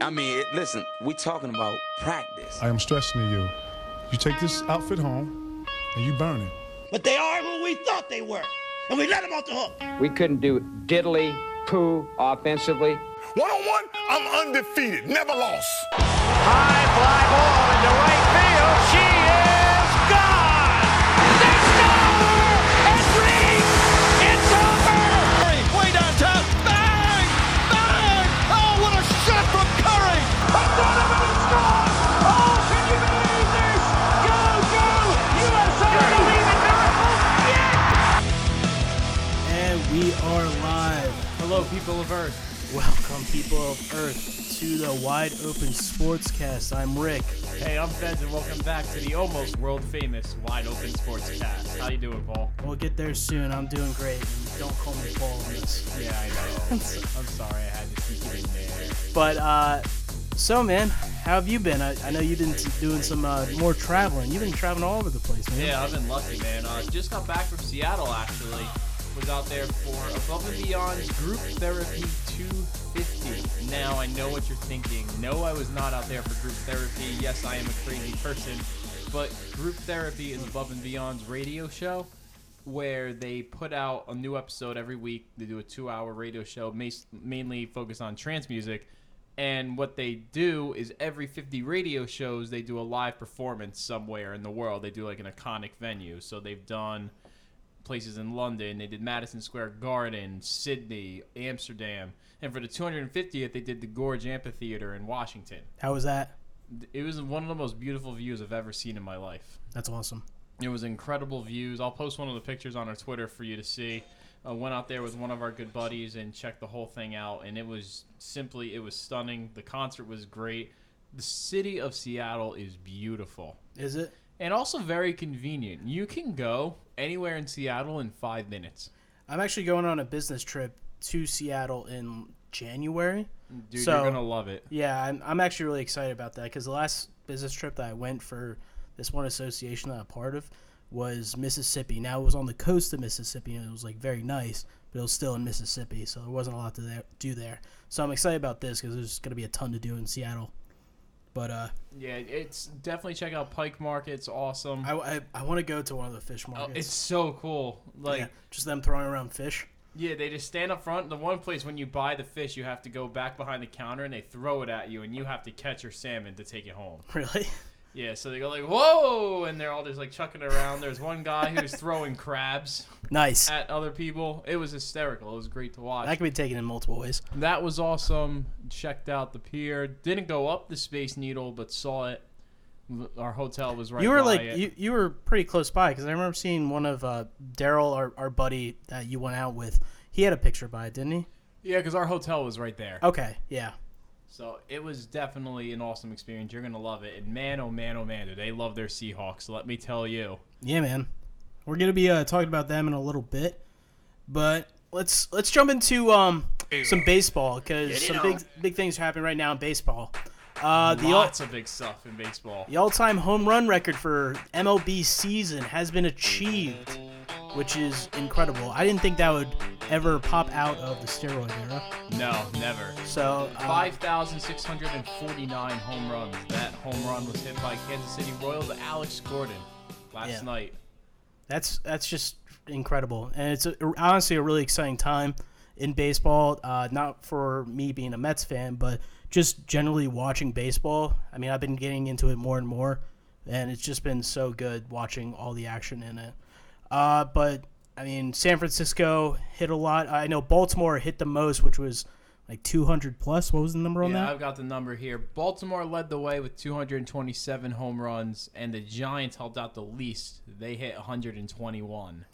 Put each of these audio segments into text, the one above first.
I mean, it, listen, we talking about practice. I am stressing to you. You take this outfit home and you burn it. But they are who we thought they were. And we let them off the hook. We couldn't do diddly poo offensively. One on one, I'm undefeated, never lost. High fly ball into right field. She Hello, people of Earth. Welcome, people of Earth, to the Wide Open Sportscast. I'm Rick. Hey, I'm Fez, and welcome back to the almost world famous Wide Open Sportscast. How you doing, Paul? We'll get there soon. I'm doing great. Don't call me Paul on this. Yeah, I know. I'm sorry, I had to keep it in there. But, uh, so, man, how have you been? I, I know you've been t- doing some uh, more traveling. You've been traveling all over the place, man. Yeah, I've been lucky, man. Uh, just got back from Seattle, actually. Was out there for Above and Beyond's Group Therapy 250. Now, I know what you're thinking. No, I was not out there for group therapy. Yes, I am a crazy person. But Group Therapy is Above and Beyond's radio show where they put out a new episode every week. They do a two hour radio show, mainly focused on trance music. And what they do is every 50 radio shows, they do a live performance somewhere in the world. They do like an iconic venue. So they've done places in London. They did Madison Square Garden, Sydney, Amsterdam. And for the 250th, they did the Gorge Amphitheater in Washington. How was that? It was one of the most beautiful views I've ever seen in my life. That's awesome. It was incredible views. I'll post one of the pictures on our Twitter for you to see. I went out there with one of our good buddies and checked the whole thing out, and it was simply it was stunning. The concert was great. The city of Seattle is beautiful Is it? and also very convenient. You can go anywhere in Seattle in five minutes. I'm actually going on a business trip to Seattle in January. Dude, So- you're gonna love it. Yeah, I'm, I'm actually really excited about that because the last business trip that I went for this one association that I'm part of was Mississippi. Now it was on the coast of Mississippi and it was like very nice, but it was still in Mississippi, so there wasn't a lot to there, do there. So I'm excited about this because there's going to be a ton to do in Seattle. But uh, Yeah, it's definitely check out Pike Market. It's awesome. I, I, I want to go to one of the fish Oh, markets. it's so cool. Like yeah, just them throwing around fish. Yeah, they just stand up front. The one place when you buy the fish, you have to go back behind the counter and they throw it at you, and you have to catch your salmon to take it home. Really? Yeah, so they go like, "Whoa!" and they're all just like chucking it around. There's one guy who's throwing crabs Nice. at other people. It was hysterical. It was great to watch. That can be taken in multiple ways. That was awesome. Checked out the pier. Didn't go up the Space Needle, but saw it. Our hotel was right. you were by like it. you, you were pretty close by because I remember seeing one of uh, Daryl, our, our buddy that you went out with. He had a picture by it, didn't he? yeah, because our hotel was right there. Okay, yeah. So it was definitely an awesome experience. You're gonna love it. And man, oh man, oh man, do they love their Seahawks? Let me tell you. Yeah, man. We're gonna be uh, talking about them in a little bit, but let's let's jump into um some baseball because some big big things are happening right now in baseball. Uh, the all, Lots of big stuff in baseball. the all-time home run record for MLB season has been achieved, which is incredible. I didn't think that would ever pop out of the steroid era. No, never. So uh, 5,649 home runs. That home run was hit by Kansas City Royals Alex Gordon last Yeah. night. That's that's just incredible, and it's a, honestly a really exciting time in baseball. Uh, not for me being a Mets fan, but just generally watching baseball. I mean, I've been getting into it more and more, and it's just been so good watching all the action in it. Uh, but I mean, San Francisco hit a lot. I know Baltimore hit the most, which was like 200 plus. What was the number on that? Yeah, that? I've got the number here. Baltimore led the way with 227 home runs, and the Giants held out the least. They hit 121.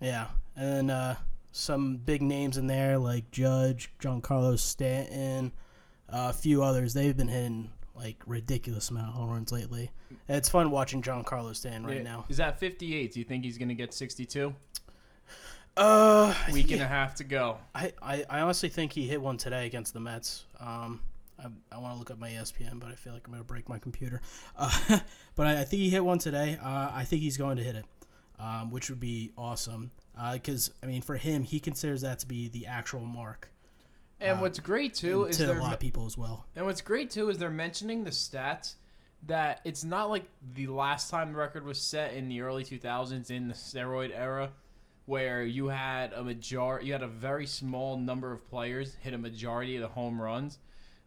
Yeah, and uh, some big names in there like Judge, Giancarlo Stanton, uh, a few others. They've been hitting like ridiculous amount of home runs lately. And it's fun watching Giancarlo Stanton right Yeah, now. He's at 58. Do you think he's going to get 62? Uh, Week and a half to go. I, I, I honestly think he hit one today against the Mets. Um, I, I want to look up my ESPN, but I feel like I'm going to break my computer. Uh, but I, I think he hit one today. Uh, I think he's going to hit it, um, which would be awesome. Because, I mean, for him, he considers that to be the actual mark. And uh, what's great too is to a they're lot of people as well. And what's great too is they're mentioning the stats that it's not like the last time the record was set in the early 2000s in the steroid era where you had a major you had a very small number of players hit a majority of the home runs.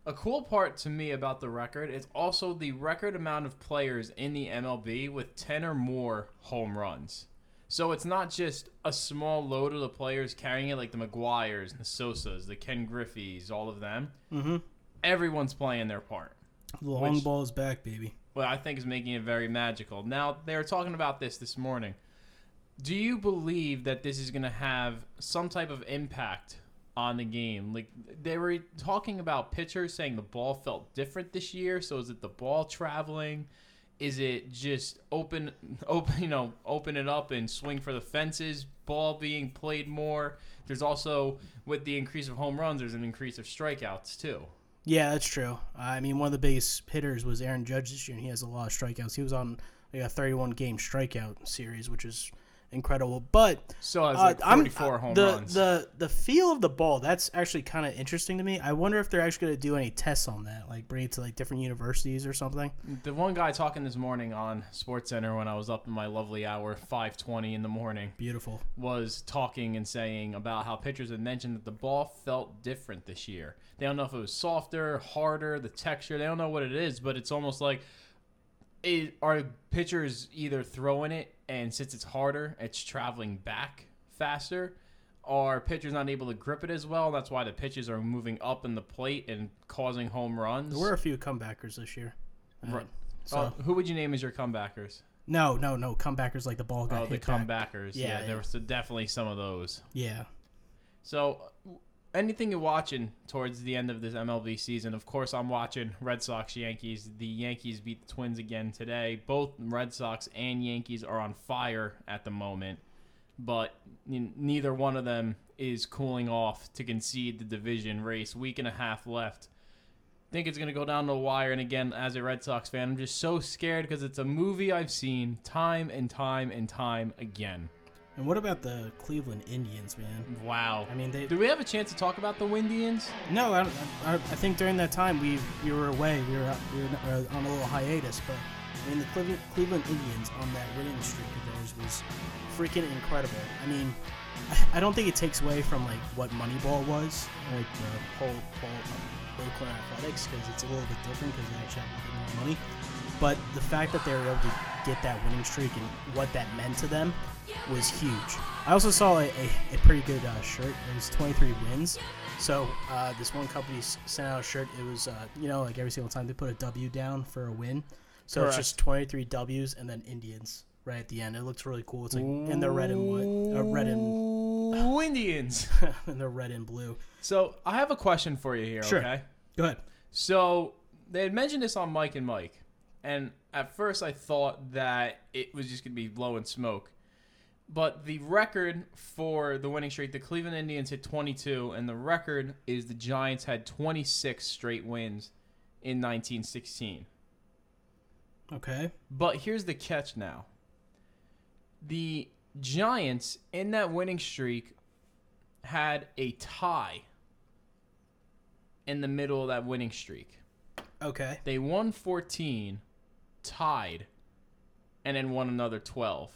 A cool part to me about the record is also the record amount of players in the MLB with 10 or more home runs. So it's not just a small load of the players carrying it like the McGwires, the Sosas, the Ken Griffeys, all of them. Mm-hmm. Everyone's playing their part. The long Which- ball is back, baby. Well, I think is making it very magical. Now they were talking about this this morning. Do you believe that this is going to have some type of impact on the game? Like they were talking about pitchers saying the ball felt different this year. So is it the ball traveling? Is it just open, open, you know, open it up and swing for the fences? Ball being played more. There's also with the increase of home runs, there's an increase of strikeouts too. Yeah, that's true. I mean, one of the biggest hitters was Aaron Judge this year, and he has a lot of strikeouts. He was on like a 31 game strikeout series, which is incredible. But So it's uh, like I'm- 44 home the, runs. The the feel of the ball that's actually kind of interesting to me. I wonder if they're actually going to do any tests on that, like bring it to like different universities or something. The one guy talking this morning on Sports Center when I was up in my lovely hour, 5:20 in the morning, Beautiful. was talking and saying about how pitchers had mentioned that the ball felt different this year. They don't know if it was softer, harder, the texture. They don't know what it is, but it's almost like it, are pitchers either throwing it and since it's harder, it's traveling back faster. Are pitchers not able to grip it as well? That's why the pitches are moving up in the plate and causing home runs. There were a few comebackers this year. Uh, Right. So Oh, who would you name as your comebackers? no, no, no comebackers like the ball got Oh, the hit back. comebackers. Yeah, Yeah, yeah. there was definitely some of those. Yeah. So, uh, anything you're watching towards the end of this MLB season? Of course, I'm watching Red Sox Yankees. The Yankees beat the Twins again today. Both Red Sox and Yankees are on fire at the moment, but neither one of them is cooling off to concede the division race. Week and a half left. Think it's going to go down to the wire. And again, as a Red Sox fan, I'm just so scared because it's a movie I've seen time and time and time again. And what about the Cleveland Indians, man? Wow. I mean, they Do we have a chance to talk about the Windians? No, I, I, I think during that time we we were away. We were, we were uh, on a little hiatus, but I mean the Cleveland, Cleveland Indians on that winning streak of theirs was freaking incredible. I mean, I, I don't think it takes away from like what Moneyball was, like the whole whole uh, Oakland Athletics, because it's a little bit different because they actually have a little bit more money. But the fact that they were able to get that winning streak and what that meant to them was huge. I also saw a, a, a pretty good uh, shirt. It was 23 wins. So uh, this one company sent out a shirt. It was, uh, you know, like every single time they put a W down for a win. So Correct. it's just 23 W's and then Indians right at the end. It looks really cool. It's like in the red and white, uh, red and Windians. in the red and blue. So I have a question for you here. Sure. Okay. Go ahead. So they had mentioned this on Mike and Mike, and at first I thought that it was just gonna be blowing smoke. But the record for the winning streak, the Cleveland Indians hit 22, and the record is the Giants had 26 straight wins in 1916. Okay. But here's the catch now. The Giants in that winning streak had a tie in the middle of that winning streak. Okay. They won 14, tied, and then won another 12.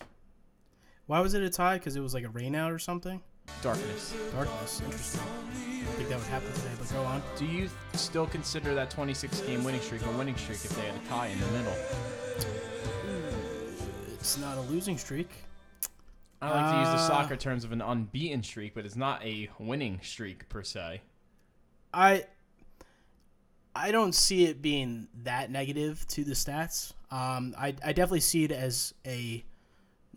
Why was it a tie? Because it was like a rain out or something? Darkness. Darkness. Interesting. I don't think that would happen today, but go on. Do you still consider that 26 game winning streak a winning streak if they had a tie in the middle? It's not a losing streak. I like to use the Uh, soccer terms of an unbeaten streak, but it's not a winning streak per se. I I don't see it being that negative to the stats. Um, I I definitely see it as a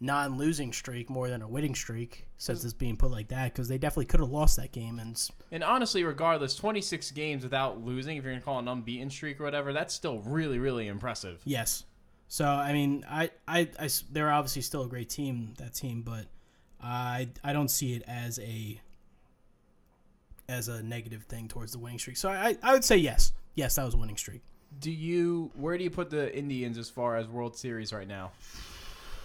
non-losing streak more than a winning streak, since mm. it's being put like that. Because they definitely could have lost that game, and And honestly, regardless, 26 games without losing, if you're going to call it an unbeaten streak or whatever, that's still really, really impressive. yes. So I mean, I I they're obviously still a great team, that team, but I I don't see it as a as a negative thing towards the winning streak. So I I would say yes, yes, that was a winning streak. Do you, where do you put the Indians as far as World Series right now?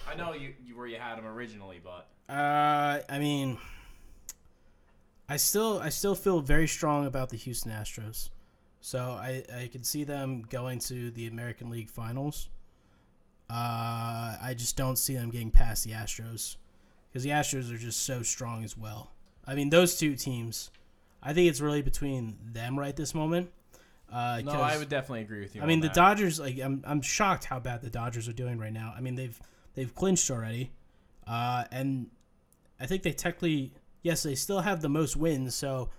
I know you, you where you had them originally, but Uh, I mean, I still I still feel very strong about the Houston Astros. So I I can see them going to the American League Finals. Uh, I just don't see them getting past the Astros because the Astros are just so strong as well. I mean, those two teams. I think it's really between them right this moment. Uh, No, I would definitely agree with you. I mean, on the. Dodgers. Like, I'm, I'm shocked how bad the Dodgers are doing right now. I mean, they've they've clinched already, uh, and I think they technically, yes, they still have the most wins, so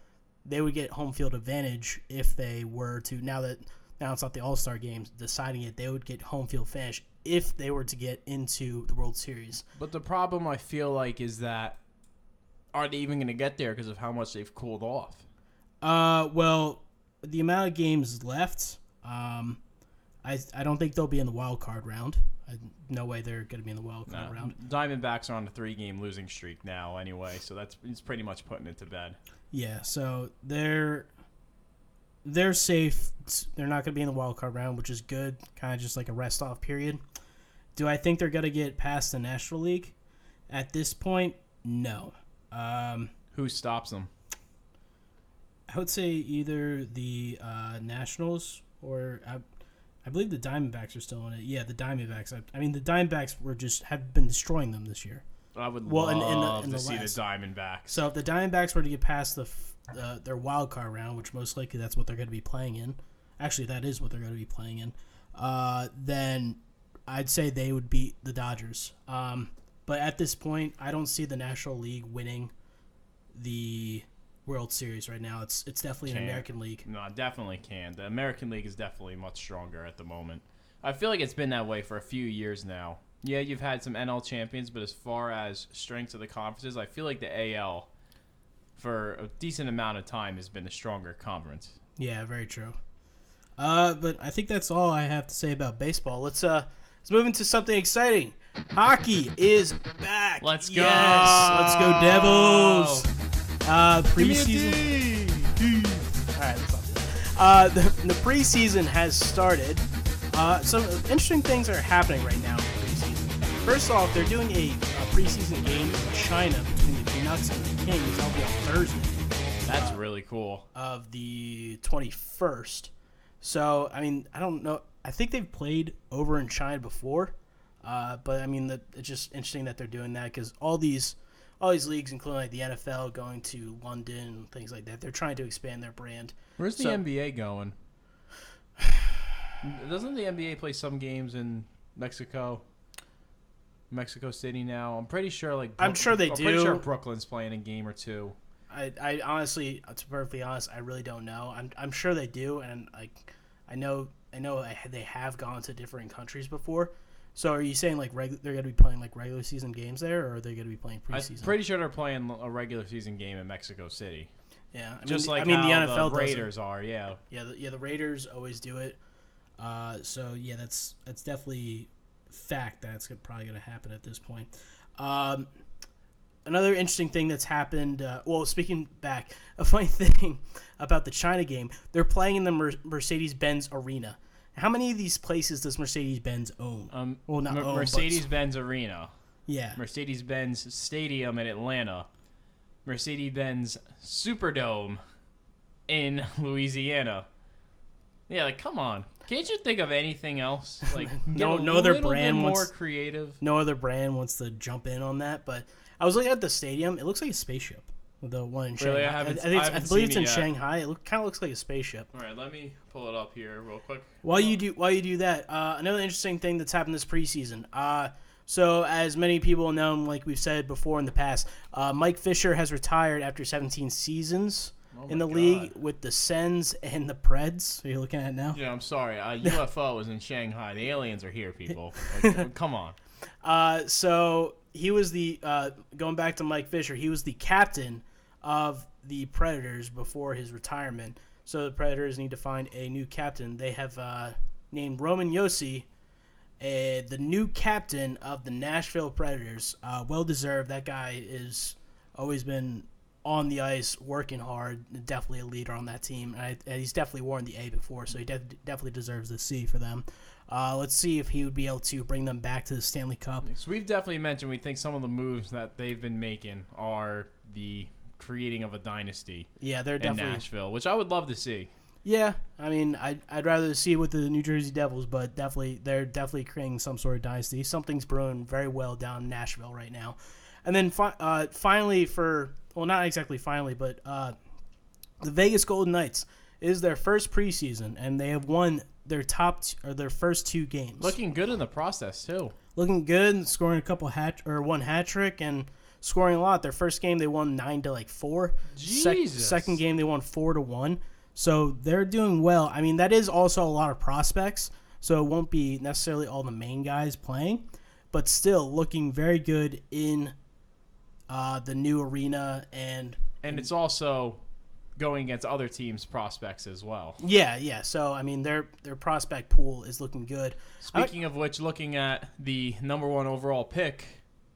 they would get home field advantage if they were to. Now that now it's not the All Star games deciding it, they would get home field finish if they were to get into the World Series. But the problem I feel like is that are they even going to get there because of how much they've cooled off? Uh, well, the amount of games left, um, I I don't think they'll be in the wild card round. No way they're going to be in the wild card No. round. Diamondbacks are on a three-game losing streak now, anyway, so that's it's pretty much putting it to bed. Yeah, so they're they're safe. They're not going to be in the wild card round, which is good. Kind of just like a rest off period. Do I think they're going to get past the National League? At this point, no. Um, Who stops them? I would say either the uh, Nationals or I, I believe the Diamondbacks are still in it. Yeah, the Diamondbacks. I, I mean, the Diamondbacks were just have been destroying them this year. I would Well, in- love in the- in to the see last- the Diamondbacks. So if the Diamondbacks were to get past the uh, their wild card round, which most likely that's what they're going to be playing in, actually that is what they're going to be playing in, uh, then I'd say they would beat the Dodgers. Um, but at this point, I don't see the National League winning the World Series right now. It's it's definitely an Can't. American League. No, definitely can. The American League is definitely much stronger at the moment. I feel like it's been that way for a few years now. Yeah, you've had some NL champions, but as far as strength of the conferences, I feel like the AL for a decent amount of time has been the stronger conference. Yeah, very true. Uh, but I think that's all I have to say about baseball. Let's uh let's move into something exciting. Hockey is back. Let's go. Yes, let's go Devils. Uh, preseason. All right, let's do that. Uh, the, the preseason has started. Uh, some interesting things are happening right now in the preseason. First off, they're doing a, a preseason game in China between the Canucks and the Kings. That'll be on Thursday That's really cool. of the 21st. So, I mean, I don't know. I think they've played over in China before, uh, but I mean, the, it's just interesting that they're doing that because all these, all these leagues, including like the NFL, going to London and things like that, they're trying to expand their brand. Where's the NBA going? Doesn't the NBA play some games in Mexico? Mexico City now. I'm pretty sure like I'm sure they I'm pretty do. sure Brooklyn's playing a game or two. I, I honestly, to be perfectly honest, I really don't know. I'm, I'm sure they do, and like, I know, I know I- they have gone to different countries before. So, are you saying like reg- they're going to be playing like regular season games there, or are they going to be playing preseason? I'm pretty sure they're playing a regular season game in Mexico City. yeah, I Just mean, like I mean the NFL the. Raiders are, yeah. Yeah, the, yeah, the Raiders always do it. Uh, so yeah, that's that's definitely fact that's gonna- probably going to happen at this point. Um, another interesting thing that's happened. Uh, well, speaking back, a funny thing about the China game, they're playing in the Mer- Mercedes-Benz Arena. How many of these places does Mercedes-Benz own? Um, well, not Mer- own, but- Mercedes-Benz Arena, yeah, Mercedes-Benz Stadium in Atlanta, Mercedes-Benz Superdome in Louisiana. Yeah, like come on, can't you think of anything else? Like No- no other brand more wants- creative. no other brand wants to jump in on that. But I was looking at the stadium; it looks like a spaceship. The one in Really? I Shanghai. haven't- I, think it's- I I haven't believe seen it's in it yet. Shanghai. It look, kind of looks like a spaceship. All right, let me pull it up here real quick. While you do while you do that, uh, another interesting thing that's happened this preseason. Uh, so as many people know, like we've said before in the past, uh, Mike Fisher has retired after 17 seasons in the Oh my league with the Sens and the Preds. Are you looking at it now? Yeah, I'm sorry. Uh, UFO is in Shanghai. The aliens are here, people. Like, come on. Uh, so he was the uh, going back to Mike Fisher. He was the captain of the Predators before his retirement. So the Predators need to find a new captain. They have uh, named Roman Josi uh, the new captain of the Nashville Predators. Uh, well deserved. That guy is always been on the ice, working hard. Definitely a leader on that team. And, I, and he's definitely worn the A before, so he def- definitely deserves the C for them. Uh, let's see if he would be able to bring them back to the Stanley Cup. So we've definitely mentioned we think some of the moves that they've been making are the creating of a dynasty Yeah, they're in definitely. Nashville, which I would love to see. Yeah, I mean, I'd, I'd rather see it with the New Jersey Devils, but definitely they're definitely creating some sort of dynasty. Something's brewing very well down in Nashville right now. And then fi- uh, finally, for well, not exactly finally, but uh, the Vegas Golden Knights is their first preseason, and they have won their top t- or their first two games. Looking good in the process too. looking good, and scoring a couple hat or one hat trick and scoring a lot. Their first game they won nine to like four. Jesus. second game they won four to one. So they're doing well. I mean that is also a lot of prospects, so it won't be necessarily all the main guys playing, but still looking very good in uh, the new arena and And it's also going against other teams' prospects as well. yeah, yeah. So I mean their their prospect pool is looking good. I- Speaking of which, looking at the number one overall pick,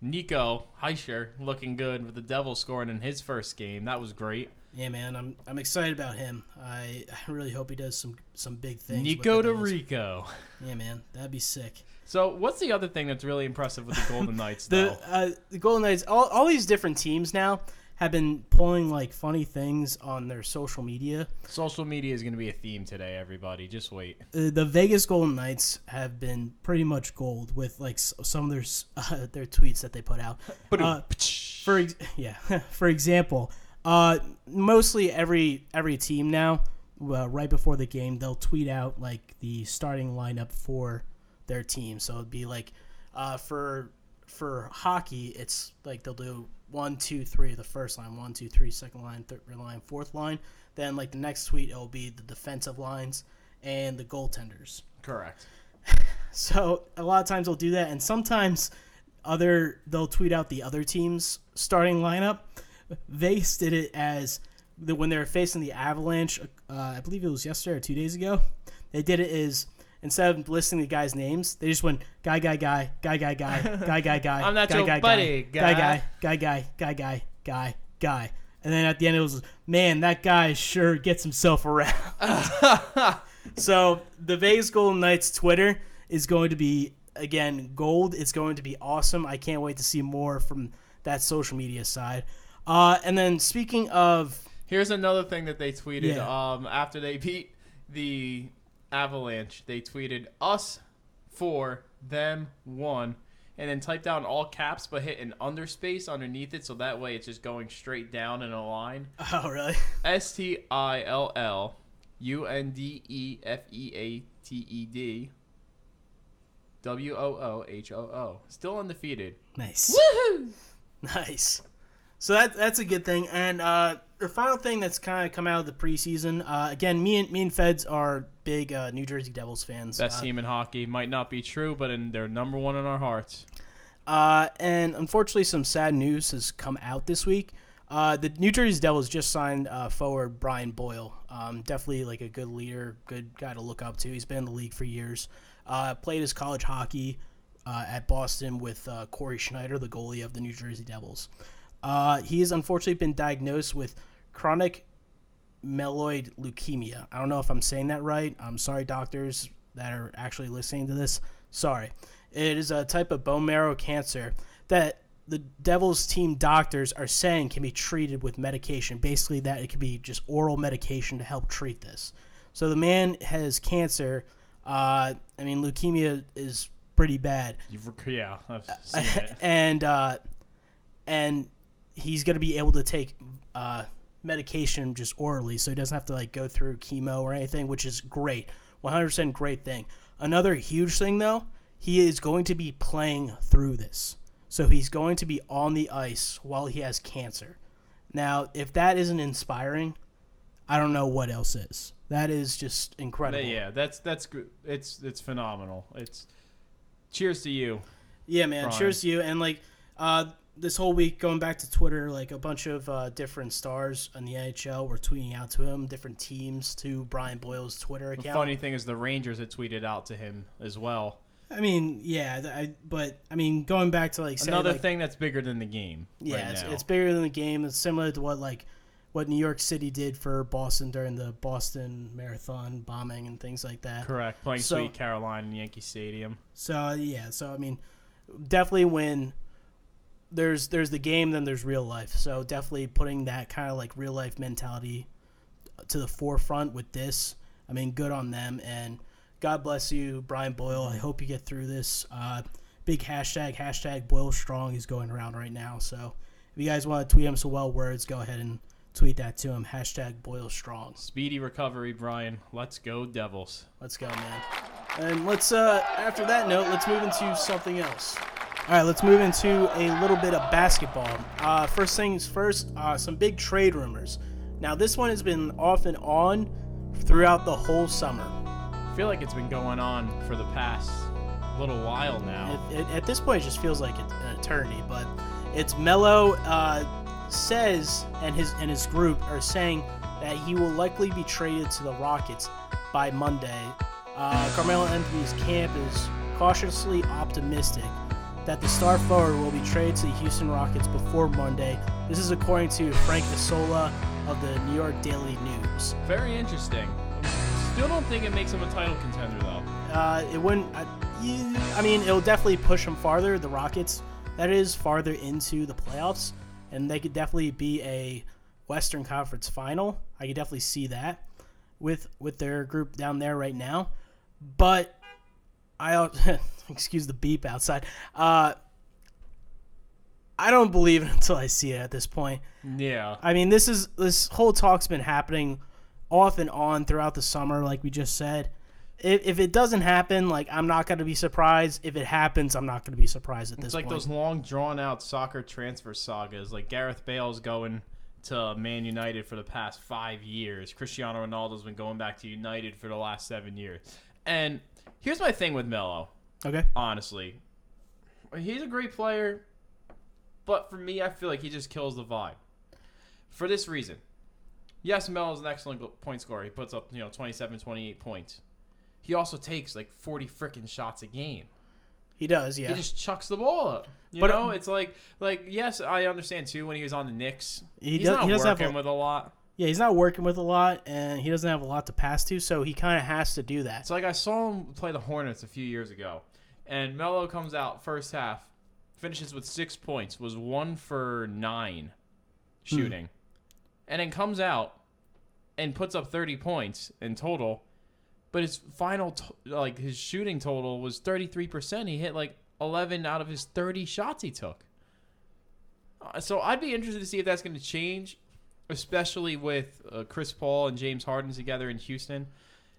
Nico Hischier looking good with the Devils scoring in his first game. That was great. Yeah, man, I'm I'm excited about him. I, I really hope he does some some big things. Nico to Rico. Yeah, man, that'd be sick. So, what's the other thing that's really impressive with the Golden Knights, The though? uh, the Golden Knights, all, all these different teams now have been pulling like funny things on their social media. Social media is going to be a theme today, everybody. Just wait. Uh, the Vegas Golden Knights have been pretty much gold with like s- some of their uh, their tweets that they put out. Uh, for ex- yeah, for example, uh, mostly every every team now, uh, right before the game, they'll tweet out like the starting lineup for their team. So it'd be like uh, for for hockey, it's like they'll do one, two, three, the first line, one, two, three, second line, third line, fourth line. Then like the next tweet, it'll be the defensive lines and the goaltenders. Correct. So a lot of times they'll do that, and sometimes other they'll tweet out the other team's starting lineup. They did it as the, when they were facing the Avalanche. Uh, I believe it was yesterday or two days ago. They did it as instead of listing the guys' names, they just went guy, guy, guy, guy, guy, guy, guy, guy, guy. I'm not guy, your guy, buddy, guy, guy. guy, guy, guy, guy, guy, guy. And then at the end it was, man, that guy sure gets himself around. So the Vegas Golden Knights Twitter is going to be again gold. It's going to be awesome. I can't wait to see more from that social media side. Uh, and then speaking of Here's another thing that they tweeted Yeah. um, after they beat the Avalanche. They tweeted us four, them one, and then typed down all caps but hit an underspace underneath it so that way it's just going straight down in a line. oh really S T I L L U N D E F E A T E D W O O H O O. Still undefeated. nice nice. So that that's a good thing. And uh, the final thing that's kind of come out of the preseason. Uh, again, me and me and Fez are big uh, New Jersey Devils fans. Best Uh, team in hockey. Might not be true, but in, they're number one in our hearts. Uh, and unfortunately, some sad news has come out this week. Uh, the New Jersey Devils just signed uh, forward Brian Boyle. Um, definitely like a good leader, good guy to look up to. He's been in the league for years. Uh, played his college hockey uh, at Boston with uh, Cory Schneider, the goalie of the New Jersey Devils. Uh, he has unfortunately been diagnosed with chronic myeloid leukemia. I don't know if I'm saying that right. I'm sorry, doctors that are actually listening to this. Sorry. It is a type of bone marrow cancer that the Devils team doctors are saying can be treated with medication. Basically, that it could be just oral medication to help treat this. So the man has cancer. Uh, I mean, leukemia is pretty bad You've, yeah, I've seen it. and uh, and he's gonna be able to take uh, medication just orally, so he doesn't have to like go through chemo or anything, which is great, 100% great thing. Another huge thing though, he is going to be playing through this, so he's going to be on the ice while he has cancer. Now, if that isn't inspiring, I don't know what else is. That is just incredible. Yeah, that's that's good. It's it's phenomenal. It's cheers to you. Yeah, man. Brian. Cheers to you. And like uh, this whole week, going back to Twitter, like a bunch of uh, different stars in the NHL were tweeting out to him, different teams to Brian Boyle's Twitter The account. funny thing is the Rangers had tweeted out to him as well. I mean, yeah, I, but I mean, going back to like say, Another like, thing that's bigger than the game. Yeah, right it's, it's bigger than the game. It's similar to what like what New York City did for Boston during the Boston Marathon bombing and things like that. correct. Playing So- Sweet Caroline in Yankee Stadium. So yeah, so I mean, definitely when there's there's the game, then there's real life. So definitely putting that kind of like real life mentality to the forefront with this. I mean, good on them, and God bless you, Brian Boyle. I hope you get through this. Uh, big hashtag hashtag Boyle Strong is going around right now. So if you guys want to tweet him some well words, go ahead and tweet that to him. Hashtag Boyle Strong. Speedy recovery, Brian. Let's go, Devils. Let's go, man. And let's uh after that note, let's move into something else. All right, let's move into a little bit of basketball. Uh, first things first, uh, some big trade rumors. Now, this one has been off and on throughout the whole summer. I feel like it's been going on for the past little while now. It, it, at this point, it just feels like an eternity. But it's Melo uh, says, and his and his group are saying that he will likely be traded to the Rockets by Monday. Uh, Carmelo Anthony's camp is cautiously optimistic that the star forward will be traded to the Houston Rockets before Monday. This is according to Frank Isola of the New York Daily News. Very interesting. Still don't think it makes him a title contender though. Uh, it wouldn't. I, you- I mean, it'll definitely push him farther. The Rockets, that is, farther into the playoffs, and they could definitely be a Western Conference final. I could definitely see that with with their group down there right now. But I excuse the beep outside. Uh, I don't believe it until I see it at this point. Yeah. I mean, this is this whole talk's been happening off and on throughout the summer, like we just said. If, if it doesn't happen, like I'm not gonna be surprised. If it happens, I'm not gonna be surprised at this It's like point. those long drawn out soccer transfer sagas. Like Gareth Bale's going to Man United for the past five years. Cristiano Ronaldo's been going back to United for the last seven years. And here's my thing with Melo, okay, honestly. He's a great player, but for me, I feel like he just kills the vibe. For this reason. Yes, Melo's an excellent point scorer. He puts up, you know, 27, 28 points. He also takes like 40 freaking shots a game he does. Yeah, he just chucks the ball up. You But- know, um, it's like like yes, I understand too when he was on the Knicks. He he's does- not he doesn't have working a- with a lot. Yeah. He's not working with a lot, and he doesn't have a lot to pass to, so he kind of has to do that. So like I saw him play the Hornets a few years ago, and Melo comes out first half, finishes with six points, was one for nine shooting, and then comes out and puts up thirty points in total, but his final like his shooting total was thirty three percent. He hit like eleven out of his thirty shots he took. Uh, So I'd be interested to see if that's going to change, especially with uh, Chris Paul and James Harden together in Houston.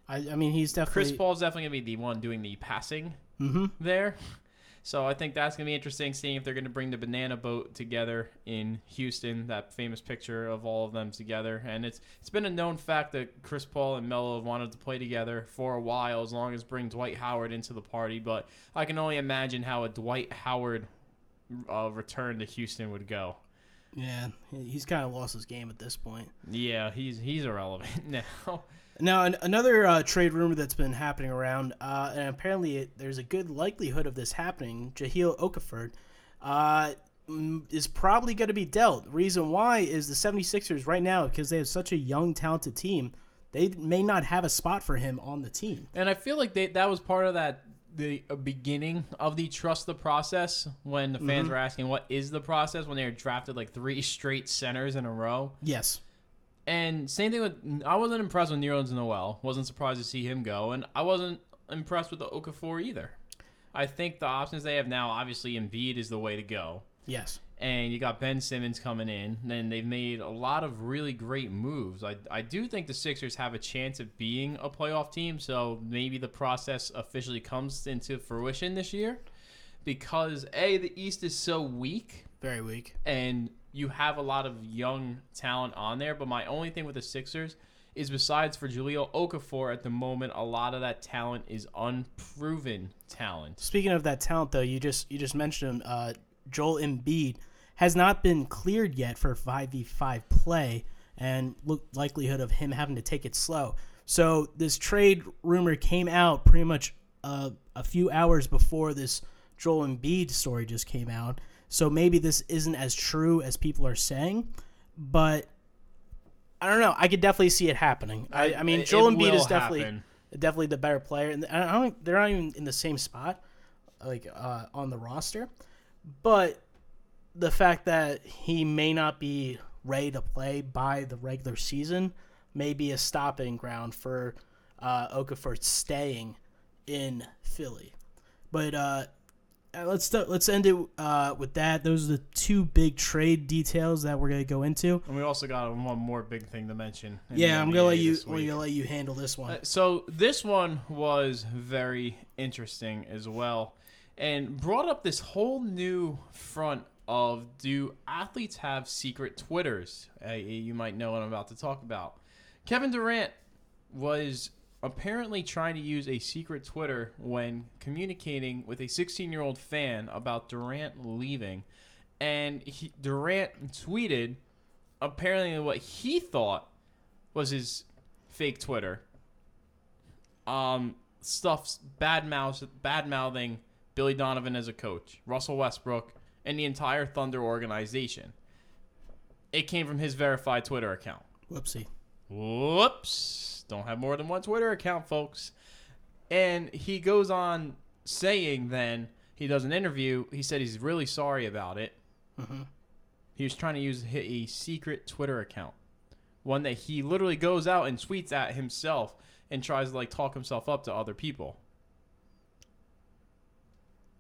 I, I mean, he's definitely Chris Paul's definitely gonna be the one doing the passing there. So I think that's gonna be interesting, seeing if they're gonna bring the banana boat together in Houston, that famous picture of all of them together. And it's it's been a known fact that Chris Paul and Melo have wanted to play together for a while, as long as bring Dwight Howard into the party. But I can only imagine how a Dwight Howard uh, return to Houston would go. Yeah, he's kind of lost his game at this point. Yeah, he's he's irrelevant now. Now, an, another uh, trade rumor that's been happening around, uh, and apparently it, there's a good likelihood of this happening. Jahlil Okafor uh, is probably going to be dealt. Reason why is the 76ers right now, because they have such a young, talented team, they may not have a spot for him on the team. And I feel like they, that was part of that the uh, beginning of the trust the process when the fans were asking what is the process when they were drafted like three straight centers in a row. Yes. And same thing with I wasn't impressed with Nerlens Noel. Wasn't surprised to see him go, and I wasn't impressed with the Okafor either. I think the options they have now, obviously, Embiid is the way to go. Yes. And you got Ben Simmons coming in. Then they've made a lot of really great moves. I, I do think the Sixers have a chance of being a playoff team. So maybe the process officially comes into fruition this year. Because, A, the East is so weak Very weak. and you have a lot of young talent on there. But my only thing with the Sixers is besides for Jahlil Okafor at the moment, a lot of that talent is unproven talent. Speaking of that talent, though, you just you just mentioned him. Uh, Joel Embiid has not been cleared yet for five v five play, and look likelihood of him having to take it slow. So this trade rumor came out pretty much uh, a few hours before this Joel Embiid story just came out. So maybe this isn't as true as people are saying, but I don't know. I could definitely see it happening. I, I mean, It- Joel it Embiid is definitely happen. definitely the better player, and I don't. They're not even in the same spot, like uh, on the roster. But the fact that he may not be ready to play by the regular season may be a stopping ground for uh, Okafor staying in Philly. But uh, uh, let's let's end it uh, with that. Those are the two big trade details that we're gonna go into. And we also got one more big thing to mention. Yeah, I'm gonna let you. I'm gonna let you handle this one. Uh, So this one was very interesting as well, and brought up this whole new front of do athletes have secret Twitters? Uh, you might know what I'm about to talk about. Kevin Durant was apparently trying to use a secret Twitter when communicating with a 16 year old fan about Durant leaving, and he, Durant tweeted apparently what he thought was his fake Twitter um, stuffs bad mouth bad mouthing Billy Donovan as a coach, Russell Westbrook, and the entire Thunder organization. It came from his verified Twitter account. Whoopsie. Whoops. Don't have more than one Twitter account, folks. And he goes on saying then he does an interview. He said he's really sorry about it. Mm-hmm. He was trying to use a secret Twitter account, one that he literally goes out and tweets at himself and tries to like talk himself up to other people.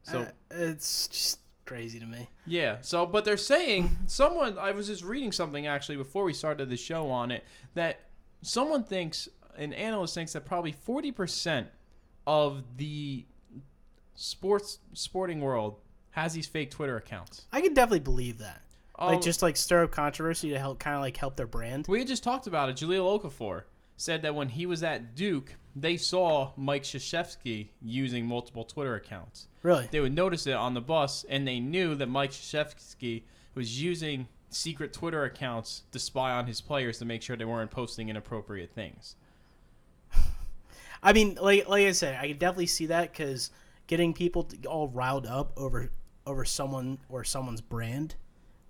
So Uh, it's just crazy to me. yeah. So, but they're saying someone. I was just reading something actually before we started the show on it that someone thinks an analyst thinks that probably forty percent of the sports sporting world has these fake Twitter accounts. I can definitely believe that. Oh, like just like stir up controversy to help kind of like help their brand. we had just talked about it. Jahlil Okafor said that when he was at Duke, they saw Mike Krzyzewski using multiple Twitter accounts. Really? they would notice it on the bus, and they knew that Mike Krzyzewski was using secret Twitter accounts to spy on his players to make sure they weren't posting inappropriate things. I mean, like like I said, I can definitely see that because getting people all riled up over over someone or someone's brand,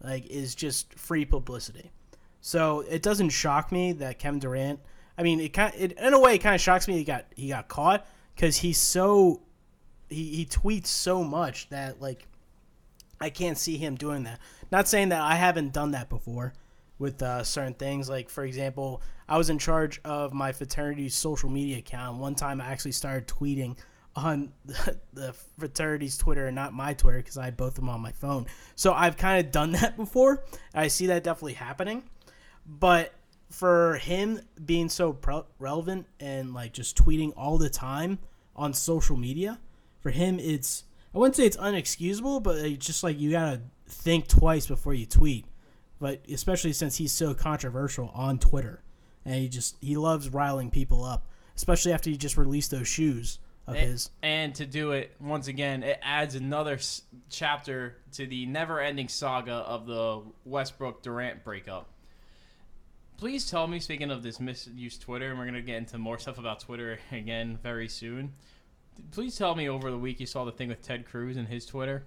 like, is just free publicity. So it doesn't shock me that Kevin Durant. I mean, it kind it, in a way it kind of shocks me he got he got caught because he's so he he tweets so much that like I can't see him doing that. Not saying that I haven't done that before with uh, certain things. Like for example, I was in charge of my fraternity's social media account. One time, I actually started tweeting on the, the fraternity's Twitter and not my Twitter because I had both of them on my phone. So I've kind of done that before. I see that definitely happening. But for him being so pre- relevant and like just tweeting all the time on social media, for him it's I wouldn't say it's unexcusable, but it's just like you gotta think twice before you tweet. But especially since he's so controversial on Twitter, and he just he loves riling people up, especially after he just released those shoes of And, his. and to do it once again, it adds another s- chapter to the never-ending saga of the Westbrook Durant breakup. Please tell me, speaking of this misused Twitter, and we're gonna get into more stuff about Twitter again very soon. Please tell me over the week you saw the thing with Ted Cruz and his Twitter.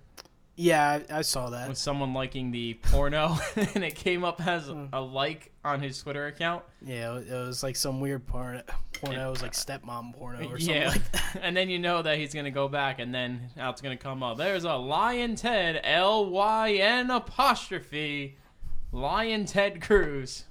Yeah, I, I saw that. with someone liking the porno and it came up as hmm. a like on his Twitter account. Yeah, it was like some weird porno. Porno it was like stepmom porno or something Yeah. like that. and then you know that he's going to go back and then now it's going to come up. There's a Lyin' Ted, L Y N apostrophe, Lyin' Ted Cruz.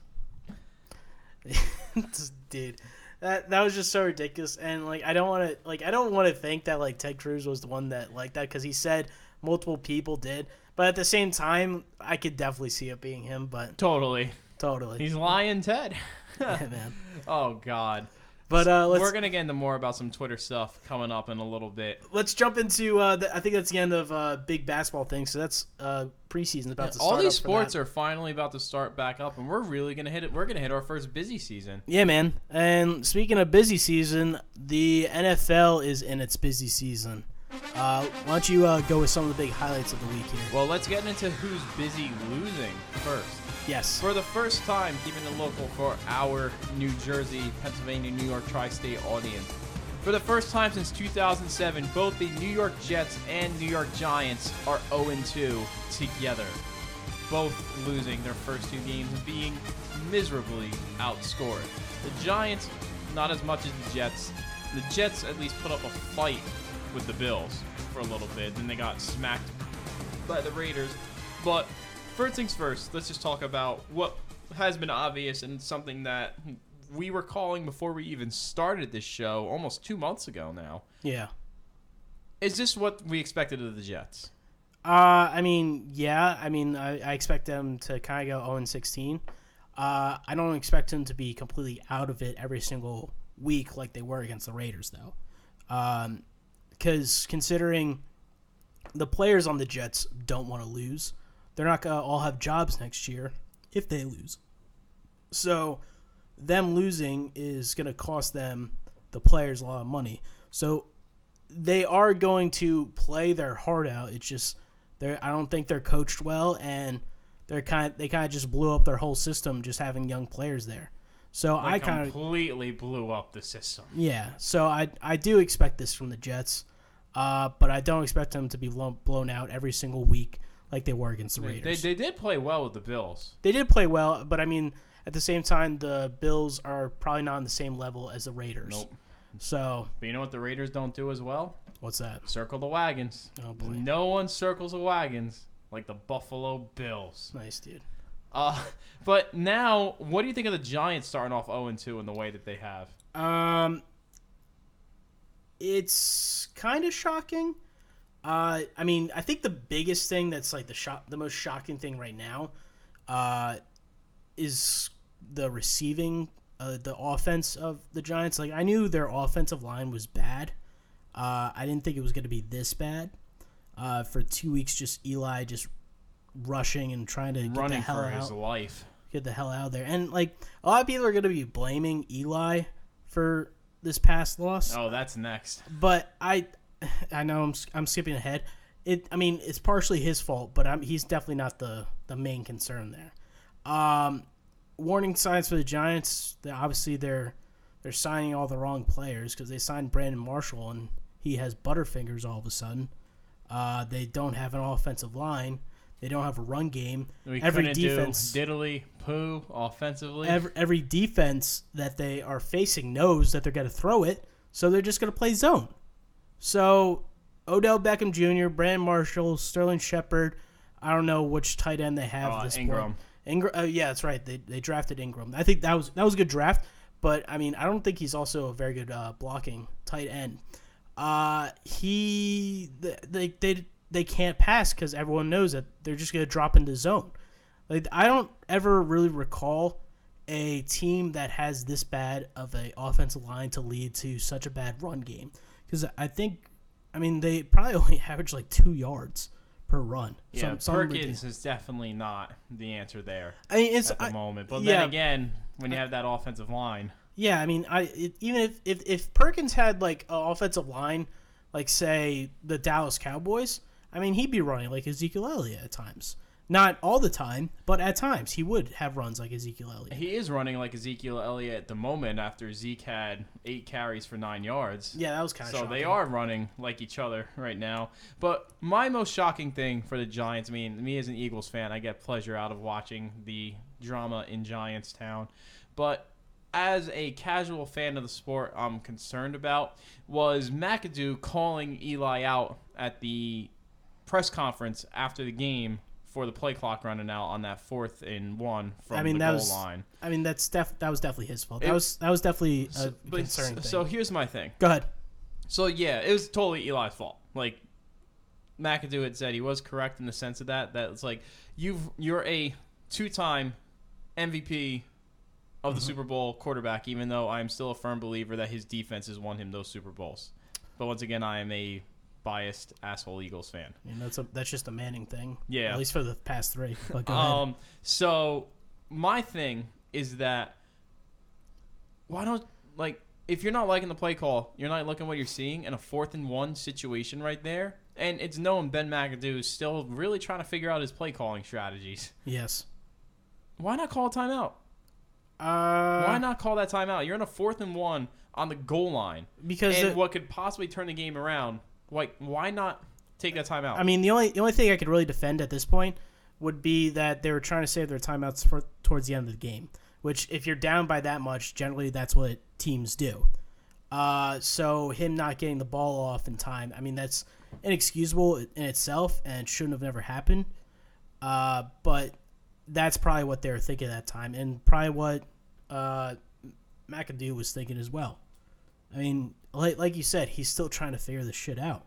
Just- dude that that was just so ridiculous and like i don't want to like i don't want to think that like ted cruz was the one that liked that because he said multiple people did but at the same time i could definitely see it being him but Totally. totally He's lying Ted. yeah, man oh, God. But uh let's We're going to get into more about some Twitter stuff coming up in a little bit. let's jump into uh the, i think that's the end of uh big basketball things so that's uh preseason about to start All these sports are finally about to start back up, and we're really going to hit it. We're to hit our first busy season. Yeah, man. And speaking of busy season, the NFL is in its busy season. Uh, why don't you uh, go with some of the big highlights of the week here? Well, let's get into who's busy losing first. Yes. For the first time, keeping it local for our New Jersey, Pennsylvania, New York tri state audience. For the first time since 2007, both the New York Jets and New York Giants are 0 2 together. Both losing their first two games and being miserably outscored. The Giants, not as much as the Jets. The Jets at least put up a fight with the Bills for a little bit, then they got smacked by the Raiders. But first things first, let's just talk about what has been obvious and something that we were calling before we even started this show almost two months ago now. Yeah. Is this what we expected of the Jets? Uh, I mean, yeah. I mean, I, I expect them to kind of go 0 and 16. Uh, I don't expect them to be completely out of it every single week like they were against the Raiders, though. Because considering the players on the Jets don't want to lose, they're not going to all have jobs next year if they lose. So, them losing is going to cost them, the players, a lot of money. So, they are going to play their heart out. It's just they I don't think they're coached well and they're kind they kind of just blew up their whole system just having young players there. So I kind of completely blew up the system. yeah. So I I do expect this from the Jets. Uh, but I don't expect them to be blown out every single week like they were against the They, Raiders. they did play well with the Bills. They did play well, but I mean, at the same time, the Bills are probably not on the same level as the Raiders. Nope. So But you know what the Raiders don't do as well? what's that? Circle the wagons. Oh, boy. No one circles the wagons like the Buffalo Bills. Nice, dude. Uh, but now, what do you think of the Giants starting off 0 2 in the way that they have? Um, it's kind of shocking. Uh, I mean, I think the biggest thing that's like the shock, the most shocking thing right now, uh, is the receiving, uh, the offense of the Giants. Like I knew their offensive line was bad. Uh, I didn't think it was going to be this bad. Uh, for two weeks, just Eli just rushing and trying to get the hell for out his life. get the hell out of there. And like a lot of people are going to be blaming Eli for this past loss, Oh, that's next. but I, I know I'm, I'm skipping ahead. It, I mean, it's partially his fault, but I'm, he's definitely not the the main concern there. Um, warning signs for the Giants. They, obviously, they're they're signing all the wrong players because they signed Brandon Marshall and he has butterfingers all of a sudden. Uh, they don't have an offensive line. They don't have a run game. We Every defense, diddly poo offensively. every, every defense that they are facing knows that they're going to throw it, so they're just going to play zone. So Odell Beckham Jr., Brandon Marshall, Sterling Shepard. I don't know which tight end they have. Uh, this Engram. Point. Engram. Uh, yeah, that's right. They, they drafted Engram. I think that was that was a good draft, but I mean, I don't think he's also a very good uh, blocking tight end. Uh, he they they they can't pass because everyone knows that they're just going to drop into zone. Like I don't ever really recall a team that has this bad of a offensive line to lead to such a bad run game. Because I think, I mean, they probably only average like two yards per run. yeah, Some- some Perkins is definitely not the answer there I mean, it's at the I- moment. But yeah. then again, when you have that offensive line, Yeah, I mean, I it, even if, if if Perkins had like an offensive line, like say the Dallas Cowboys, I mean, he'd be running like Ezekiel Elliott at times. Not all the time, but at times he would have runs like Ezekiel Elliott. he is running like Ezekiel Elliott at the moment after Zeke had eight carries for nine yards. Yeah, that was kind of So they are running like each other right now. But my most shocking thing for the Giants, I mean, me as an Eagles fan, I get pleasure out of watching the drama in Giants Town. But as a casual fan of the sport, I'm concerned about was McAdoo calling Eli out at the press conference after the game for the play clock running out on that fourth and one from I mean, the that goal was. line. I mean, that's def- that was definitely his fault. It- That was that was definitely a So, but, concerning so here's my thing. Go ahead. So yeah, it was totally Eli's fault. Like McAdoo had said, he was correct in the sense of that. That it's like you've you're a two-time MVP of the mm-hmm. Super Bowl quarterback. Even though I'm still a firm believer that his defense has won him those Super Bowls. But once again, I am a biased asshole Eagles fan. That's a that's just a Manning thing. Yeah. At least for the past three. But go ahead. Um, so my thing is that why don't like if you're not liking the play call, you're not looking what you're seeing in a fourth and one situation right there, and it's known Ben McAdoo is still really trying to figure out his play calling strategies. Yes. Why not call a timeout? Uh, Why not call that timeout? You're in a fourth and one on the goal line, Because and what could possibly turn the game around. Like, why not take that timeout? I mean, the only the only thing I could really defend at this point would be that they were trying to save their timeouts for towards the end of the game. Which, if you're down by that much, generally that's what teams do. Uh, so him not getting the ball off in time, I mean, that's inexcusable in itself and it shouldn't have never happened. Uh, but that's probably what they were thinking at that time, and probably what uh, McAdoo was thinking as well. I mean, like like you said, he's still trying to figure this shit out,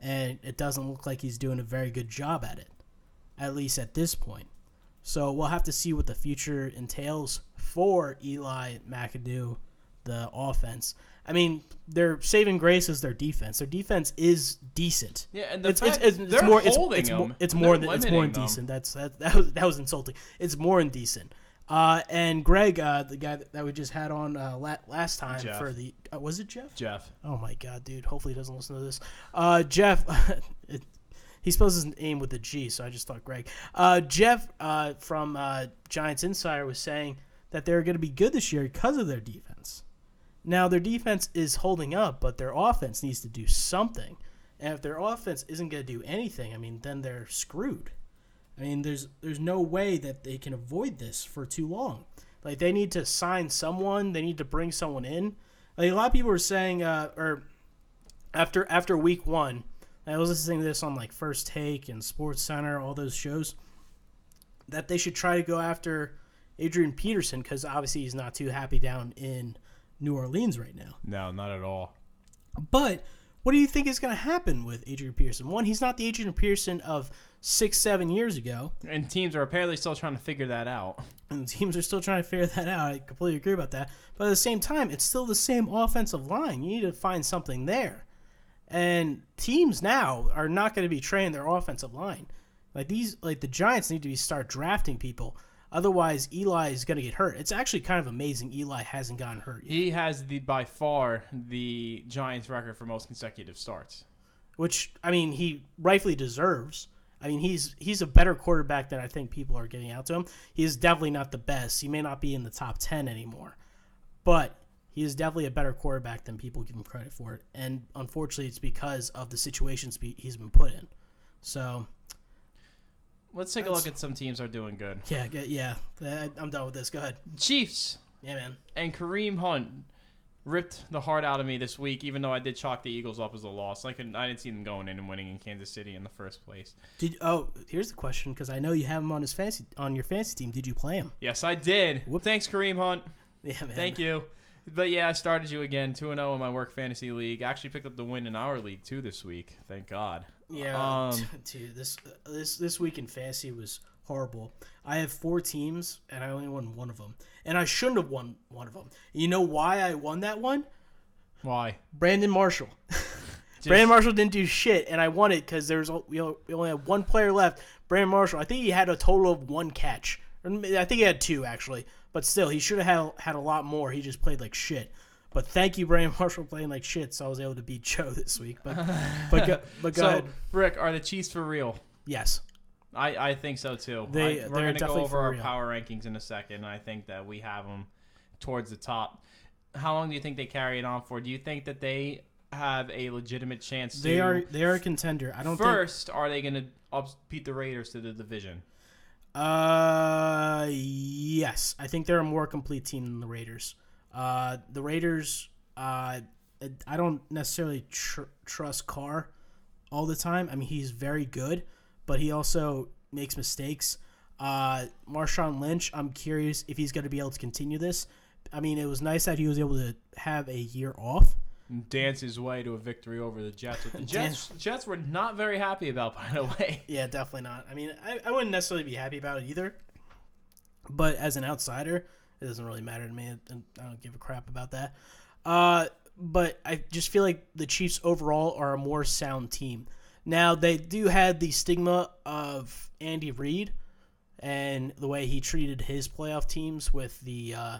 and it doesn't look like he's doing a very good job at it, at least at this point. So we'll have to see what the future entails for Eli McAdoo, the offense. I mean, their saving grace is their defense. Their defense is decent. Yeah, and the it's, fact it's, it's, they're more it's, holding it's more them, it's more than, it's more limiting them. indecent. That's that, that was that was insulting. It's more indecent. Uh, and Greg, uh, the guy that, that we just had on uh, la- last time Jeff. for the uh, was it Jeff? Jeff. Oh my god, dude! Hopefully he doesn't listen to this. Uh, Jeff, it, he spells his name with a G, so I just thought Greg. Uh, Jeff uh, from uh, Giants Insider was saying that they're going to be good this year because of their defense. Now their defense is holding up, but their offense needs to do something. And if their offense isn't going to do anything, I mean, then they're screwed. I mean, there's there's no way that they can avoid this for too long. Like they need to sign someone, they need to bring someone in. Like a lot of people were saying, uh, or after after week one, I was listening to this on like First Take and Sports Center, all those shows, that they should try to go after Adrian Peterson because obviously he's not too happy down in New Orleans right now. No, not at all. But what do you think is going to happen with Adrian Peterson? One, he's not the Adrian Peterson of six, seven years ago, And teams are apparently still trying to figure that out. and teams are still trying to figure that out. I completely agree about that. But at the same time, it's still the same offensive line. You need to find something there. And teams now are not going to be training their offensive line. Like these, like the Giants need to be start drafting people. Otherwise, Eli is going to get hurt. It's actually kind of amazing Eli hasn't gotten hurt yet. He has the by far the Giants record for most consecutive starts. which I mean he rightfully deserves. I mean he's he's a better quarterback than I think people are getting out to him. He is definitely not the best. He may not be in the top ten anymore, but he is definitely a better quarterback than people give him credit for. it. And unfortunately, it's because of the situations he's been put in. So Let's take a look at some teams that are doing good. yeah, yeah, I'm done with this. Go ahead. Chiefs Yeah, man. and Kareem Hunt ripped the heart out of me this week, even though I did chalk the Eagles up as a loss. I could I didn't see them going in and winning in Kansas City in the first place. Did oh here's the question because I know you have him on his fantasy on your fantasy team. Did you play him? Yes, I did. Whoop. Thanks, Kareem Hunt. Yeah, man. Thank you. But yeah, I started you again, two and zero in my work fantasy league. Actually picked up the win in our league too this week. Thank God. Yeah, Um, dude, this this this week in fantasy was horrible. I have four teams and I only won one of them, and I shouldn't have won one of them. You know why I won that one? Why? Brandon Marshall. Brandon Marshall didn't do shit, and I won it because there's we only had one player left. Brandon Marshall. I think he had a total of one catch. I think he had two actually, but still, he should have had, had a lot more. He just played like shit. But thank you, Brandon Marshall, playing like shit, so I was able to beat Joe this week. But but go, but go so, ahead. Rick, are the Chiefs for real? Yes. I, I think so too. They- I, we're going to go over our real. power rankings in a second. I think that we have them towards the top. How long do you think they carry it on for? Do you think that they have a legitimate chance to They are they are a contender. I don't first? Are they going to beat the Raiders to the division? Uh, yes, I think they're a more complete team than the Raiders. Uh, the Raiders. Uh, I don't necessarily tr- trust Carr all the time. I mean, he's very good, but he also makes mistakes. Uh, Marshawn Lynch. I'm curious if he's going to be able to continue this. I mean, it was nice that he was able to have a year off. Dance his way to a victory over the Jets. The Jets, Jets were not very happy about, by the way. Yeah, definitely not. I mean, I, I wouldn't necessarily be happy about it either. But as an outsider, it doesn't really matter to me. I don't give a crap about that. Uh, but I just feel like the Chiefs overall are a more sound team. Now they do have the stigma of Andy Reid and the way he treated his playoff teams with the uh,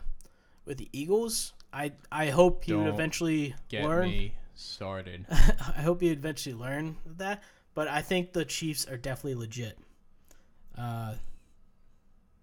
with the Eagles. I I hope he would Don't eventually Get learn. me started. I hope you eventually learn that. But I think the Chiefs are definitely legit. Uh,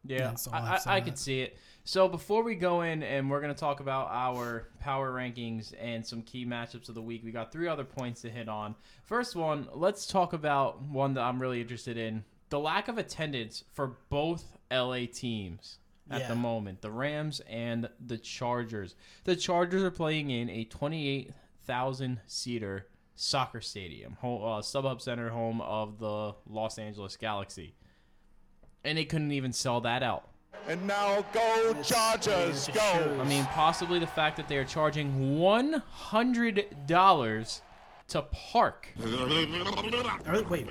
Yeah, I I, have to say I, I could see it. So before we go in and we're going to talk about our power rankings and some key matchups of the week, we got three other points to hit on. First one, let's talk about one that I'm really interested in. The lack of attendance for both LA teams at Yeah. the moment, the Rams and the Chargers. The Chargers are playing in a 28,000 seater soccer stadium, home, uh, StubHub Center, home of the Los Angeles Galaxy. and they couldn't even sell that out. And now go Chargers, go. shows- I mean, possibly the fact that they are charging one hundred dollars to park. Wait.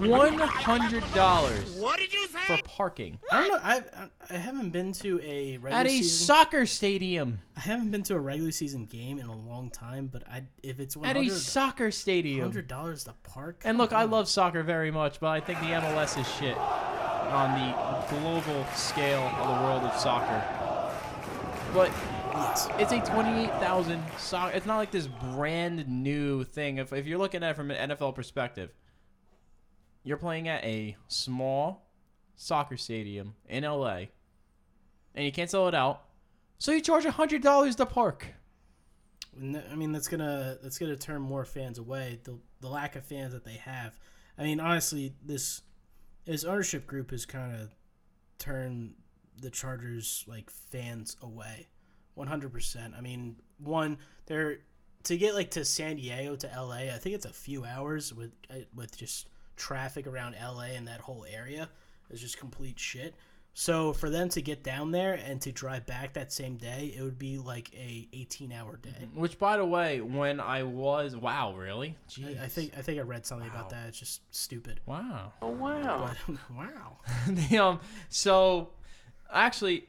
One hundred dollars What did you say? for parking I don't know. I I- I haven't been to a regular at a season. soccer stadium. I haven't been to a regular season game in a long time. But I if it's one At a soccer stadium. hundred dollars to park. And look, I love soccer very much, but I think the MLS is shit on the global scale of the world of soccer. But Yes. it's a 28,000 soccer. It's not like this brand new thing. If, if you're looking at it from an NFL perspective, you're playing at a small soccer stadium in LA, and you can't sell it out, so you charge $100 to park. I mean that's gonna that's gonna turn more fans away. The the lack of fans that they have. I mean honestly, this this ownership group has kind of turned the Chargers like fans away, one hundred percent. I mean, one they're to get like to San Diego to L.A. I think it's a few hours with uh, with just traffic around L.A. and that whole area is just complete shit. So for them to get down there and to drive back that same day, it would be like a 18 hour day. Which, by the way, when I was wow, really? Jeez. I, I think I think I read something about that. It's just stupid. wow. But, wow. the, um, so actually,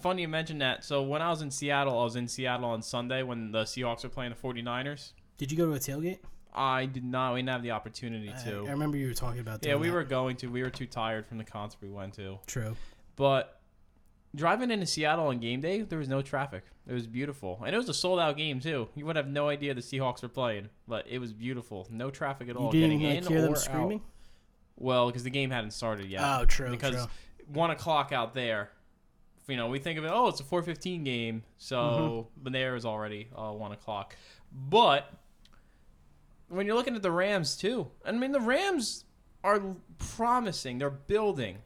funny you mentioned that. So when I was in Seattle, I was in Seattle on Sunday when the Seahawks were playing the 49ers. Did you go to a tailgate? I did not. We didn't have the opportunity I, to. I remember you were talking about. yeah, we that. were going to. We were too tired from the concert we went to. true. But driving into Seattle on game day, there was no traffic. It was beautiful, and it was a sold out game too. You would have no idea the Seahawks were playing, but it was beautiful. No traffic at all. You didn't getting like, in hear them screaming. Out. Well, because the game hadn't started yet. Oh, true, Because true. one o'clock out there, you know, we think of it. Oh, it's a four fifteen game, so Mm-hmm. there is already uh, one o'clock. But when you're looking at the Rams too, I mean, the Rams are promising. They're building.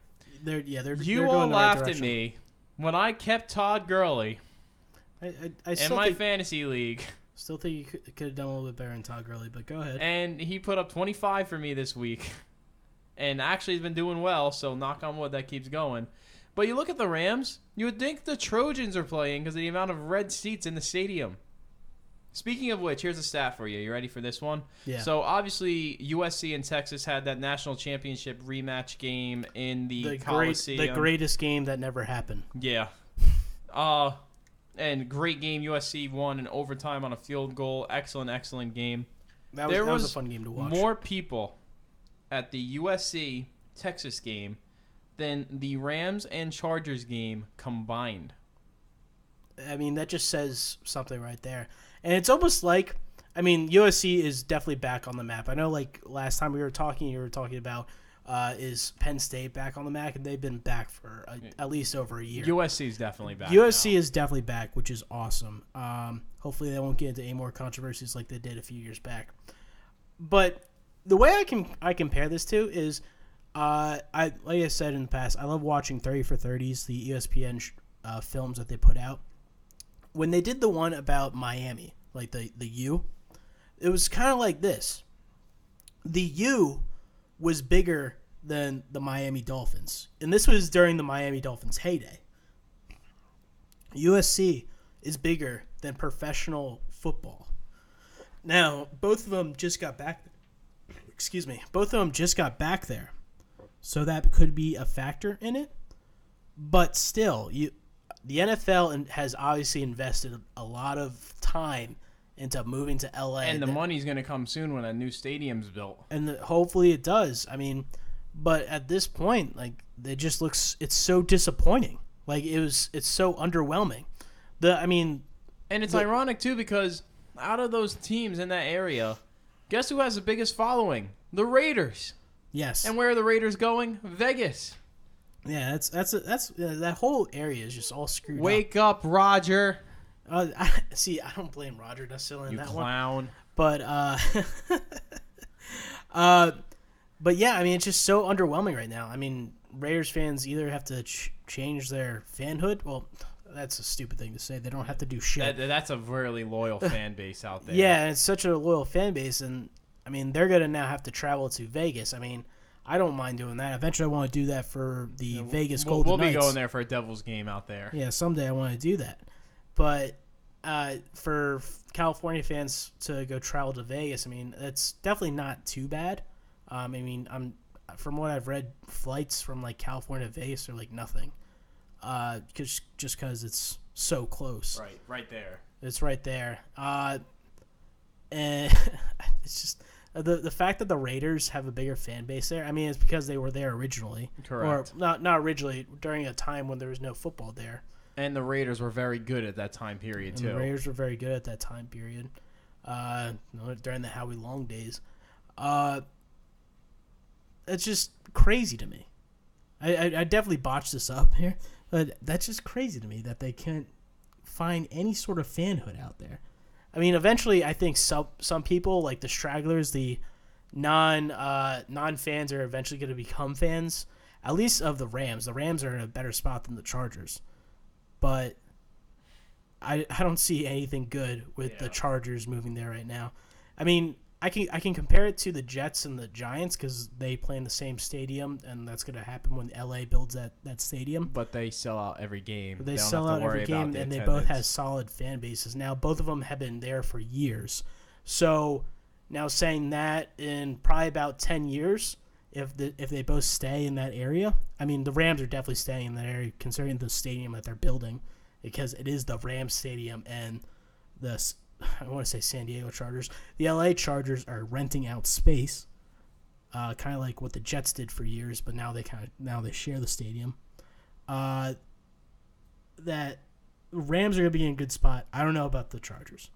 They're yeah. They're You they're all the right laughed at me when I kept Todd Gurley I, I, I in my think, fantasy league, still think you could, could have done a little bit better in Todd Gurley, but go ahead. and he put up 25 for me this week, and actually he's been doing well. So knock on wood that keeps going. But you look at the Rams, you would think the Trojans are playing because of the amount of red seats in the stadium. Speaking of which, here's a stat for you. You ready for this one? Yeah. So obviously USC and Texas had that national championship rematch game in the, the great, the greatest game that never happened. Yeah. Uh and great game. USC won in overtime on a field goal. Excellent, excellent game. That was, there that was, was a fun game to watch. More people at the USC Texas game than the Rams and Chargers game combined. I mean, that just says something right there. And it's almost like, I mean, USC is definitely back on the map. I know, like last time we were talking, you were talking about uh, is Penn State back on the map, and they've been back for a, at least over a year. USC is definitely back. USC now. is definitely back, which is awesome. Um, hopefully, they won't get into any more controversies like they did a few years back. But the way I can I compare this to is, uh, I like I said in the past, I love watching Thirty for Thirties, the ESPN sh- uh, films that they put out. When they did the one about Miami, like the the U, it was kind of like this. The U was bigger than the Miami Dolphins, and this was during the Miami Dolphins' heyday. USC is bigger than professional football. Now, both of them just got back. Excuse me. Both of them just got back there, so that could be a factor in it. But still, you, the NFL has obviously invested a lot of time into moving to LA, and the money's going to come soon when a new stadium's built. and the, hopefully it does. I mean, but at this point, like it just looks, it's so disappointing. Like it was, it's so underwhelming. The, I mean, And it's The- ironic too because out of those teams in that area, guess who has the biggest following? The Raiders. Yes, And where are the Raiders going? Vegas. yeah, that's that's that's uh, that whole area is just all screwed up. Wake up, Roger. Uh, I, see, I don't blame Roger necessarily in You that one, clown. but uh, uh, but yeah, I mean, it's just so underwhelming right now. I mean, Raiders fans either have to ch- change their fanhood. Well, that's a stupid thing to say. They don't have to do shit. That, that's a really loyal fan base out there. Yeah, it's such a loyal fan base, and I mean they're gonna now have to travel to Vegas. I mean, I don't mind doing that. Eventually, I want to do that for the Vegas We'll, Golden we'll be Knights. going there for a Devils game out there. Yeah, someday I want to do that. But uh, for California fans to go travel to Vegas, I mean, it's definitely not too bad. Um, I mean, I'm from what I've read, flights from like California to Vegas are like nothing, uh, cause, just because it's so close. Right, right there. It's right there. Uh, and it's just uh, the the fact that the Raiders have a bigger fan base there. I mean, it's because they were there originally, Correct. Or not not originally during a time when there was no football there. And the Raiders were very good at that time period And too. the Raiders were very good at that time period, uh, during the Howie Long days. Uh, it's just crazy to me. I, I, I definitely botched this up here, but that's just crazy to me that they can't find any sort of fanhood out there. I mean, eventually, I think some some people like the stragglers, the non uh, non fans, are eventually going to become fans. At least of the Rams. The Rams are in a better spot than the Chargers, but I I don't see anything good with the Chargers moving there right now. I mean, I can I can compare it to the Jets and the Giants because they play in the same stadium, and that's going to happen when LA builds that that stadium. But they sell out every game. They, don't sell out every game, and they both have solid fan bases. Now, both of them have been there for years. So, now saying that in probably about ten years, if the if they both stay in that area, I mean, the Rams are definitely staying in that area, considering the stadium that they're building, because it is the Rams stadium, and the I want to say San Diego Chargers, the LA Chargers are renting out space. Uh, kind of like what the Jets did for years, but now they kind of now they share the stadium. Uh, that Rams are gonna be in a good spot. I don't know about the Chargers.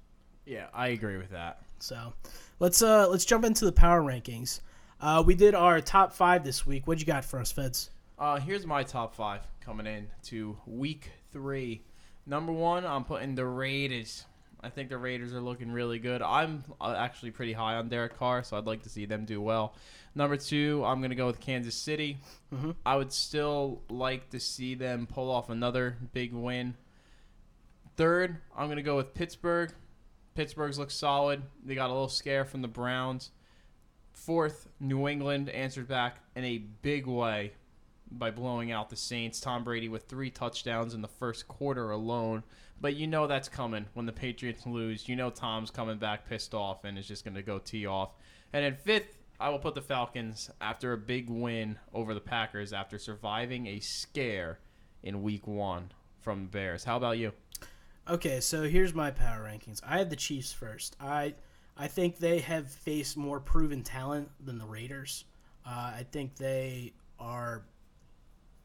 Yeah, I agree with that. So let's uh let's jump into the power rankings. Uh, we did our top five this week. What you got for us, Fez? Uh, here's my top five coming in to week three. Number one, I'm putting the Raiders. I think the Raiders are looking really good. I'm uh, actually pretty high on Derek Carr, so I'd like to see them do well. Number two, I'm going to go with Kansas City. I would still like to see them pull off another big win. Third, I'm going to go with Pittsburgh. Pittsburgh's look solid. They got a little scare from the Browns. Fourth, New England answered back in a big way by blowing out the Saints. Tom Brady with three touchdowns in the first quarter alone. But you know that's coming when the Patriots lose. You know Tom's coming back pissed off and is just going to go tee off. And then fifth, I will put the Falcons after a big win over the Packers after surviving a scare in week one from the Bears. How about you? Okay, so here's my power rankings. I have the Chiefs first. I I think they have faced more proven talent than the Raiders. Uh, I think they are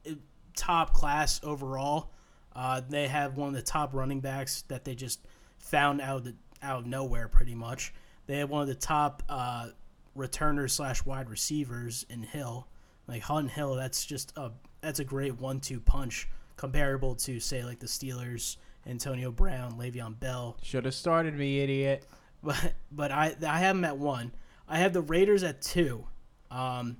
uh, top class overall. Uh, they have one of the top running backs that they just found out of the, out of nowhere, pretty much. They have one of the top uh, returners slash wide receivers in Hill, like Hunt Hill. That's just a that's a great one-two punch comparable to say like the Steelers, Antonio Brown, Le'Veon Bell. Should have started me, idiot. But but I I have them at one. I have the Raiders at two. Um,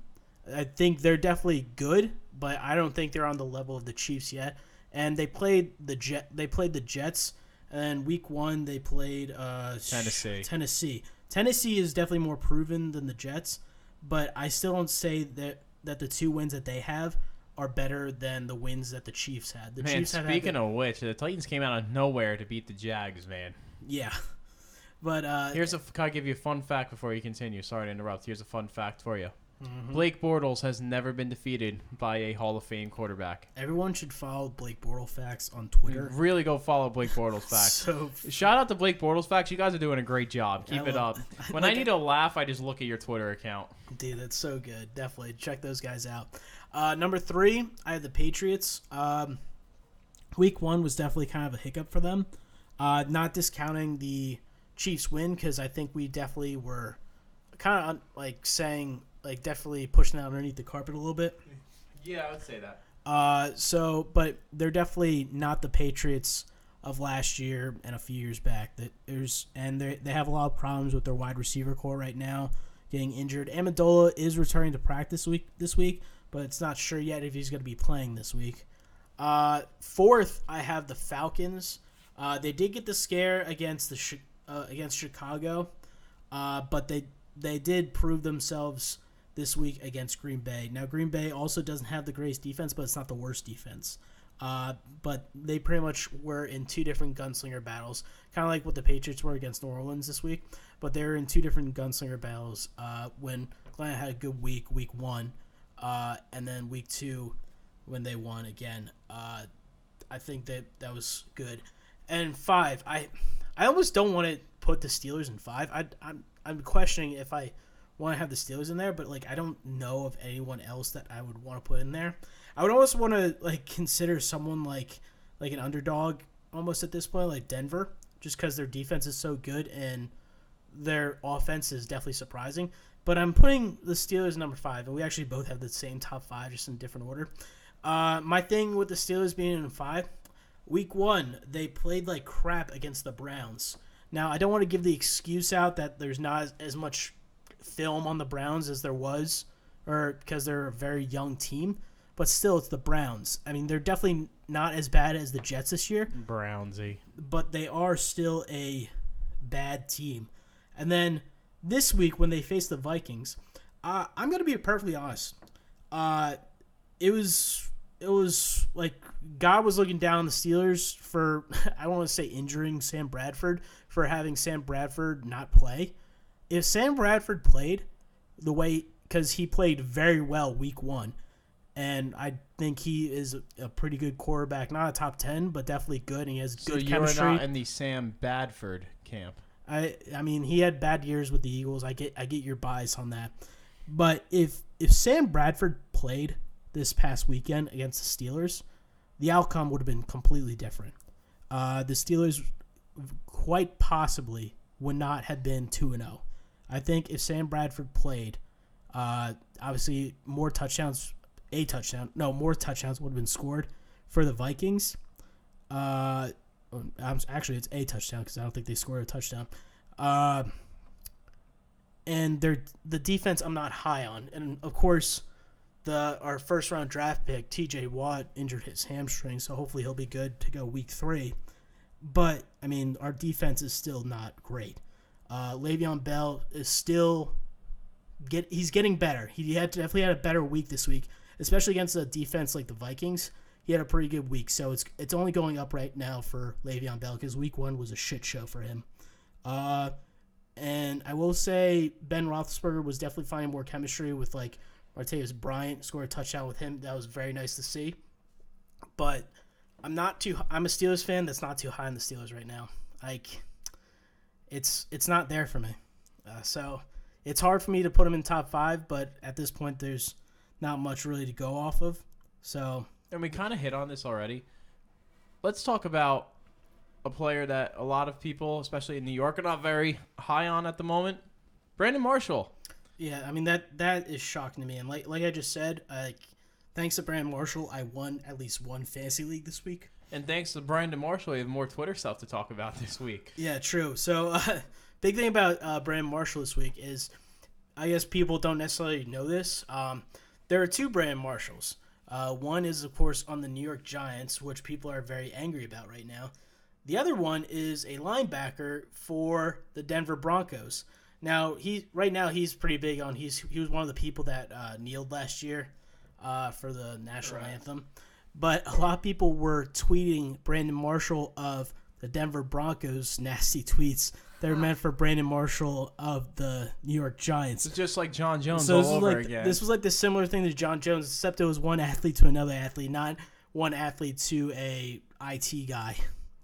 I think they're definitely good, but I don't think they're on the level of the Chiefs yet. And they played the Jet. They played the Jets, and week one they played uh, Tennessee. Tennessee. Tennessee is definitely more proven than the Jets, but I still don't say that that the two wins that they have are better than the wins that the Chiefs had. The Man, Chiefs had speaking the- of which, the Titans came out of nowhere to beat the Jags, man. yeah, but uh, Here's a. Can I give you a fun fact before you continue? Sorry to interrupt. Here's a fun fact for you. Mm-hmm. Blake Bortles has never been defeated by a Hall of Fame quarterback. everyone should follow Blake Bortles facts on Twitter. Really go follow Blake Bortles facts. So Shout out to Blake Bortles facts. You guys are doing a great job. Keep I it love- up. When I like- need to laugh, I just look at your Twitter account. Dude, that's so good. Definitely check those guys out. Uh, number three, I have the Patriots. Um, week one was definitely kind of a hiccup for them. Uh, not discounting the Chiefs win because I think we definitely were kind of like saying like definitely pushing that underneath the carpet a little bit. Yeah, I would say that. Uh, so, but they're definitely not the Patriots of last year and a few years back. That there's and they they have a lot of problems with their wide receiver core right now, getting injured. Amendola is returning to practice week this week, but it's not sure yet if he's going to be playing this week. Uh, fourth, I have the Falcons. Uh, they did get the scare against the uh, against Chicago, uh, but they they did prove themselves this week against Green Bay. Now, Green Bay also doesn't have the greatest defense, but it's not the worst defense. Uh, but they pretty much were in two different gunslinger battles, kind of like what the Patriots were against New Orleans this week. But they were in two different gunslinger battles uh, when Glenn had a good week, week one, uh, and then week two when they won again. Uh, I think that that was good. And five, I I almost don't want to put the Steelers in five. I, I'm I'm questioning if I want to have the Steelers in there, but like I don't know of anyone else that I would want to put in there. I would almost want to like consider someone like like an underdog almost at this point, like Denver, just because their defense is so good and their offense is definitely surprising. But I'm putting the Steelers number five, and we actually both have the same top five, just in different order. Uh, my thing with the Steelers being in five, week one they played like crap against the Browns. Now I don't want to give the excuse out that there's not as, as much film on the Browns as there was, or because they're a very young team. But still, it's the Browns. I mean, they're definitely not as bad as the Jets this year, Brownsy. but they are still a bad team. And then this week when they face the Vikings, uh, I'm gonna be perfectly honest. Uh, it was it was like God was looking down on the Steelers for I don't want to say injuring Sam Bradford for having Sam Bradford not play. If Sam Bradford played the way because he played very well week one, and I think he is a pretty good quarterback, not a top ten, but definitely good. And he has So good you're not in the Sam Bradford camp. I I mean he had bad years with the Eagles. I get I get your bias on that. But if if Sam Bradford played this past weekend against the Steelers, the outcome would have been completely different. Uh, the Steelers quite possibly would not have been 2 and 0. I think if Sam Bradford played, uh, obviously more touchdowns, a touchdown, no, more touchdowns would have been scored for the Vikings. Uh, I'm, actually, it's a touchdown because I don't think they scored a touchdown. Uh, and the defense I'm not high on, and of course, the our first round draft pick T.J. Watt injured his hamstring, so hopefully he'll be good to go week three. But I mean, our defense is still not great. Uh, Le'Veon Bell is still get he's getting better. He had definitely had a better week this week, especially against a defense like the Vikings. He had a pretty good week, so it's it's only going up right now for Le'Veon Bell because week one was a shit show for him. Uh, and I will say Ben Roethlisberger was definitely finding more chemistry with like Martavis Bryant scored a touchdown with him. That was very nice to see. But I'm not too. I'm a Steelers fan that's not too high on the Steelers right now. Like, it's it's not there for me. Uh, so it's hard for me to put them in top five. But at this point, there's not much really to go off of. So And we kind of hit on this already. Let's talk about a player that a lot of people, especially in New York, are not very high on at the moment. Brandon Marshall. Yeah, I mean that that is shocking to me, and like like I just said, like thanks to Brandon Marshall, I won at least one fantasy league this week. And thanks to Brandon Marshall, we have more Twitter stuff to talk about this week. Yeah, true. So uh, big thing about uh, Brandon Marshall this week is, I guess people don't necessarily know this. Um, there are two Brandon Marshalls. Uh, one is of course on the New York Giants, which people are very angry about right now. The other one is a linebacker for the Denver Broncos. Now he right now he's pretty big on he's he was one of the people that uh, kneeled last year uh, for the national anthem, but a lot of people were tweeting Brandon Marshall of the Denver Broncos nasty tweets They're meant for Brandon Marshall of the New York Giants. It's just like John Jones So all this was over like again. this was like the similar thing to John Jones, except it was one athlete to another athlete, not one athlete to a IT guy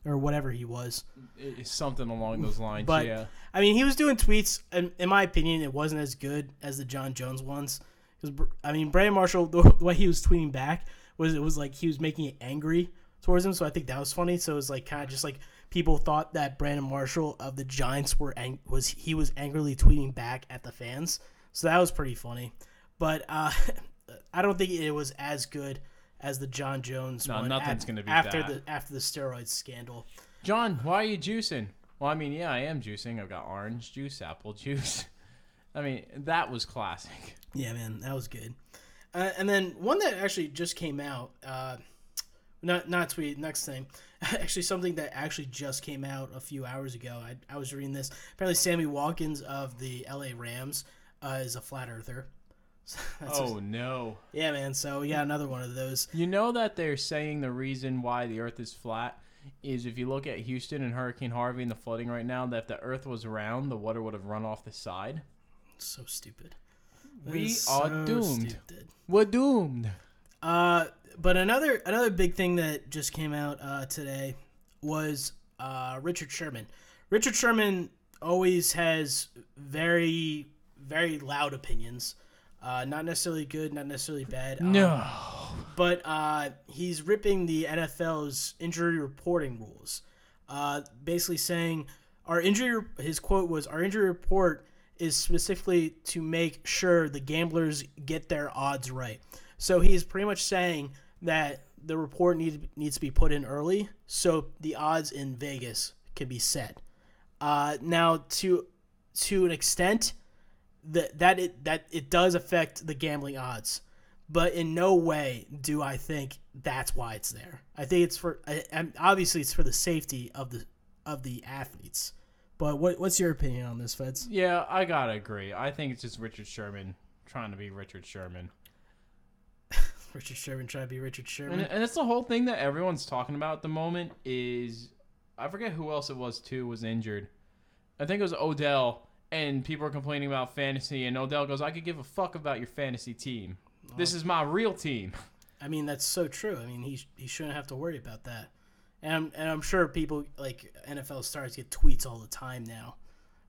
or whatever he was. It's something along those lines. But yeah. I mean, he was doing tweets, and in my opinion, it wasn't as good as the John Jones ones. Because I mean, Brandon Marshall, the way he was tweeting back was it was like he was making it angry towards him. So I think that was funny. So it was like kind of just like people thought that Brandon Marshall of the Giants were ang- was he was angrily tweeting back at the fans. So that was pretty funny. But uh, I don't think it was as good as the John Jones No, one. nothing's af- gonna be after that. the after the steroids scandal. John, why are you juicing? Well, I mean, yeah, I am juicing. I've got orange juice, apple juice. I mean, that was classic. Yeah, man, that was good. Uh, and then one that actually just came out, uh, not not tweet. Next thing, actually something that actually just came out a few hours ago. I, I was reading this. Apparently, Sammy Watkins of the L.A. Rams uh, is a flat earther. That's Oh no. yeah, man. So we got another one of those. You know that they're saying the reason why the Earth is flat is if you look at Houston and Hurricane Harvey and the flooding right now, that if the Earth was round, the water would have run off the side. So stupid. We is are so doomed. stupid. We're doomed. Uh, but another another big thing that just came out uh, today was uh, Richard Sherman. Richard Sherman always has very very loud opinions. Uh, not necessarily good, not necessarily bad. Um, No. but uh, he's ripping the NFL's injury reporting rules. Uh, basically saying our injury. His quote was, "Our injury report is specifically to make sure the gamblers get their odds right." So he's pretty much saying that the report needs needs to be put in early so the odds in Vegas can be set. Uh, now to to an extent that that it that it does affect the gambling odds, but in no way do I think that's why it's there. I think it's for I, obviously it's for the safety of the of the athletes. But what what's your opinion on this, Fez? Yeah, I gotta agree. I think it's just Richard Sherman trying to be Richard Sherman. Richard Sherman trying to be Richard Sherman. And, and it's the whole thing that everyone's talking about at the moment is I forget who else it was too was injured. I think it was Odell and people are complaining about fantasy and Odell goes, I could give a fuck about your fantasy team. This is my real team. I mean, that's so true. I mean, he he shouldn't have to worry about that. And I'm, and I'm sure people like NFL stars get tweets all the time now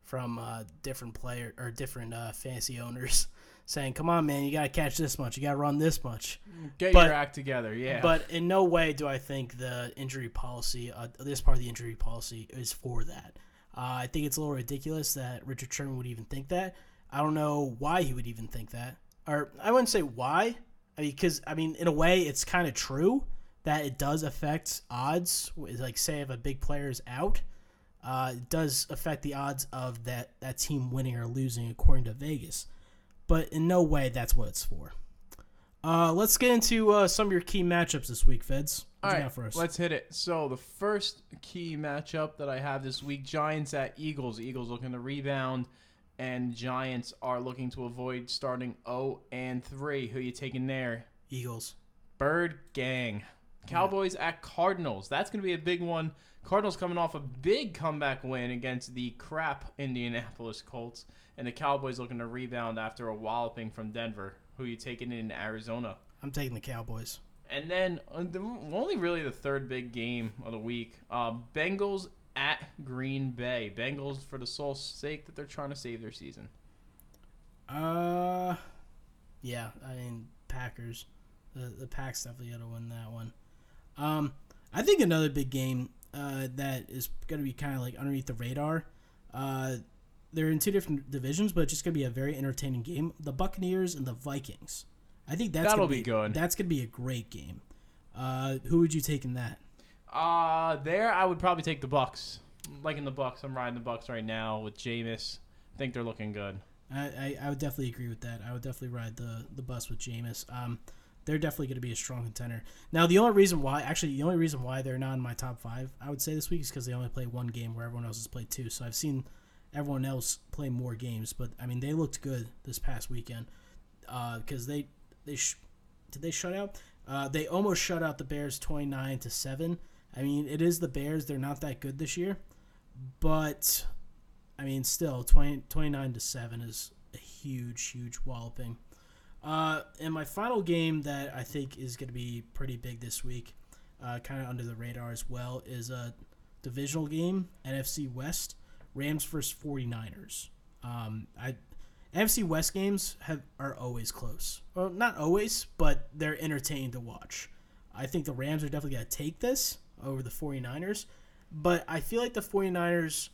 from uh, different player or different uh, fantasy owners saying, "Come on, man, you got to catch this much. You got to run this much." Get But- your act together, yeah. But in no way do I think the injury policy, uh, this part of the injury policy, is for that. Uh, I think it's a little ridiculous that Richard Sherman would even think that. I don't know why he would even think that, or I wouldn't say why. I mean, because I mean, in a way, it's kind of true that it does affect odds. Like, say, if a big player is out, uh, it does affect the odds of that that team winning or losing, according to Vegas. But in no way that's what it's for. Uh, let's get into uh, some of your key matchups this week, Fez. What All right, for us? let's hit it. So the first key matchup that I have this week: Giants at Eagles. Eagles looking to rebound, and Giants are looking to avoid starting 0 and 3. Who you taking there? Eagles. Bird Gang. Cowboys at Cardinals. That's going to be a big one. Cardinals coming off a big comeback win against the crap Indianapolis Colts, and the Cowboys looking to rebound after a walloping from Denver. Who you taking in Arizona? I'm taking the Cowboys. And then uh, only really the third big game of the week, uh, Bengals at Green Bay. Bengals for the sole sake that they're trying to save their season. Uh, yeah. I mean, Packers. The the Packs definitely got to win that one. Um, I think another big game uh, that is going to be kind of like underneath the radar. Uh, they're in two different divisions, but it's just going to be a very entertaining game. The Buccaneers and the Vikings. I think that's That'll gonna be good. That's going to be a great game. Uh, who would you take in that? Uh, there I would probably take the Bucks. Like in the Bucks. I'm riding the Bucks right now with Jameis. I think they're looking good. I, I, I would definitely agree with that. I would definitely ride the, the bus with Jameis. Um, they're definitely going to be a strong contender. Now, the only reason why, actually, the only reason why they're not in my top five, I would say this week, is because they only play one game where everyone else has played two. So I've seen everyone else play more games, but I mean, they looked good this past weekend because they they sh- did they shut out? Uh, they almost shut out the Bears twenty nine to seven. I mean, it is the Bears; they're not that good this year, but I mean, still 20, 29 to seven is a huge, huge walloping. Uh, and my final game that I think is going to be pretty big this week, uh, kind of under the radar as well, is a divisional game, NFC West, Rams versus 49ers. Um, I NFC West games have are always close. Well, not always, but they're entertaining to watch. I think the Rams are definitely going to take this over the 49ers, but I feel like the 49ers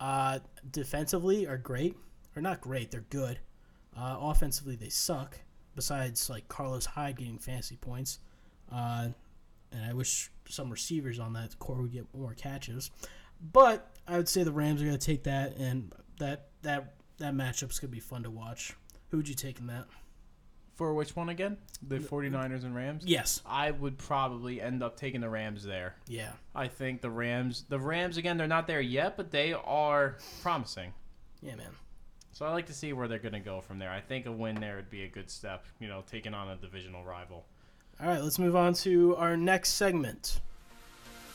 uh, defensively are great, or not great, they're good. Uh, offensively, they suck. Besides, like Carlos Hyde getting fantasy points, uh, and I wish some receivers on that core would get more catches. But I would say the Rams are going to take that, and that that that matchup's going to be fun to watch. Who would you take in that? For which one again? The 49ers and Rams? Yes. I would probably end up taking the Rams there. Yeah. I think the Rams, the Rams again, they're not there yet, but they are promising. Yeah, man. So I like to see where they're going to go from there. I think a win there would be a good step, you know, taking on a divisional rival. All right, let's move on to our next segment.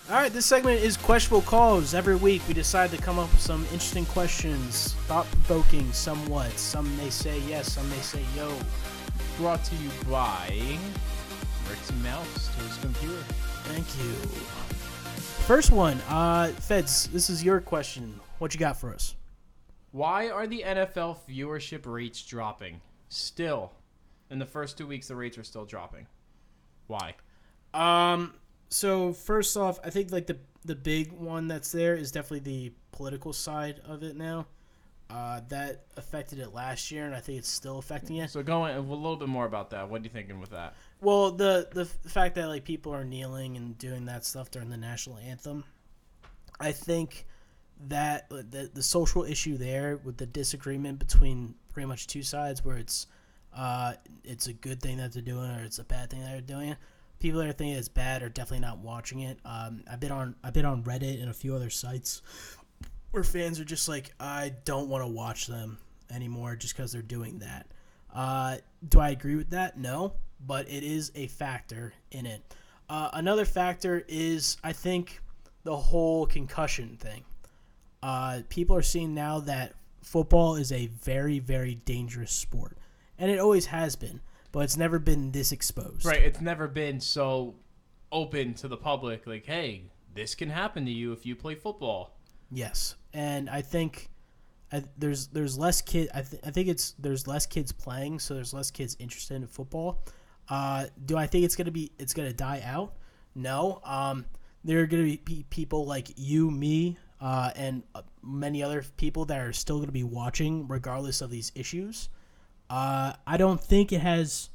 All right, this segment is questionable calls. Every week we decide to come up with some interesting questions, thought provoking somewhat. Some may say yes, some may say yo. Brought to you by Rick's Mouse to his computer. Thank you. First one, uh, Fez, this is your question. What you got for us? Why are the NFL viewership rates dropping? Still. In the first two weeks, the rates are still dropping. Why? Um, so first off, I think like the the big one that's there is definitely the political side of it now. Uh, that affected it last year, and I think it's still affecting it. So going a little bit more about that. What are you thinking with that? Well, the the fact that like people are kneeling and doing that stuff during the national anthem, I think that uh, the the social issue there with the disagreement between pretty much two sides, where it's uh it's a good thing that they're doing or it's a bad thing that they're doing. People that are thinking it's bad are definitely not watching it. Um, I've been on I've been on Reddit and a few other sites where fans are just like, I don't want to watch them anymore just because they're doing that. Uh, do I agree with that? No, but it is a factor in it. Uh, another factor is, I think, the whole concussion thing. Uh, people are seeing now that football is a very, very dangerous sport, and it always has been, but it's never been this exposed. Right. It's never been so open to the public. Like, hey, this can happen to you if you play football. Yes, and I think I, there's there's less kid. I, th- I think it's there's less kids playing, so there's less kids interested in football. Uh, do I think it's gonna be it's gonna die out? No. Um, there are gonna be pe- people like you, me, uh, and uh, many other people that are still gonna be watching regardless of these issues. Uh, I don't think it has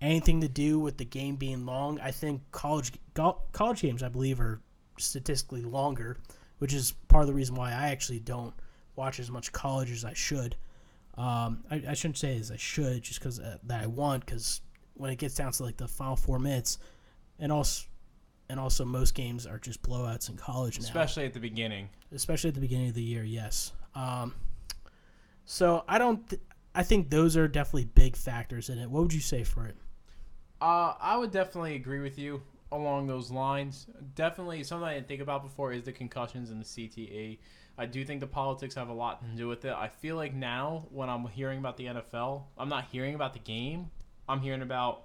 anything to do with the game being long. I think college go- college games, I believe, are statistically longer, which is part of the reason why I actually don't watch as much college as I should. Um, I, I shouldn't say as I should, just because uh, that I want. Because when it gets down to like the final four minutes, and also and also most games are just blowouts in college now Especially at the beginning. especially at the beginning of the year. Yes. Um, so I don't. Th- I think those are definitely big factors in it. What would you say for it? Uh, I would definitely agree with you along those lines. Definitely something I didn't think about before is the concussions and the CTE. I do think the politics have a lot to do with it. I feel like now when I'm hearing about the NFL, I'm not hearing about the game. I'm hearing about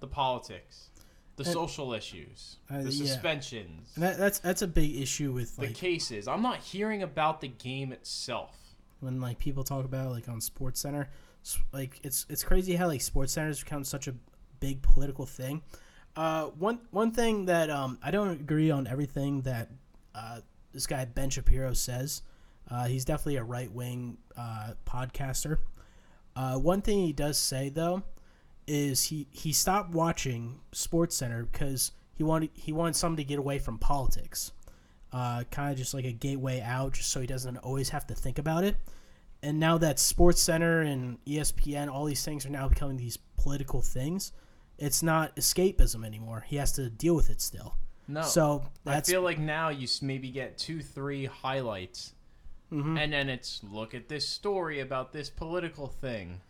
the politics, the And- social issues, Uh, the yeah. suspensions, And that, that's that's a big issue with the like cases. I'm not hearing about the game itself. when like people talk about like on Sports Center, like it's it's crazy how like Sports Center has become such a big political thing. Uh, one one thing that um, I don't agree on everything that uh, this guy Ben Shapiro says. Uh, he's definitely a right wing uh, podcaster. Uh, one thing he does say though is he he stopped watching Sports Center because he wanted he wanted something to get away from politics uh, kind of just like a gateway out, just so he doesn't always have to think about it. And now that Sports Center and ESPN, all these things are now becoming these political things. It's not escapism anymore. He has to deal with it still. No. So I feel like now you maybe get two, three highlights, Mm-hmm. and then it's look at this story about this political thing.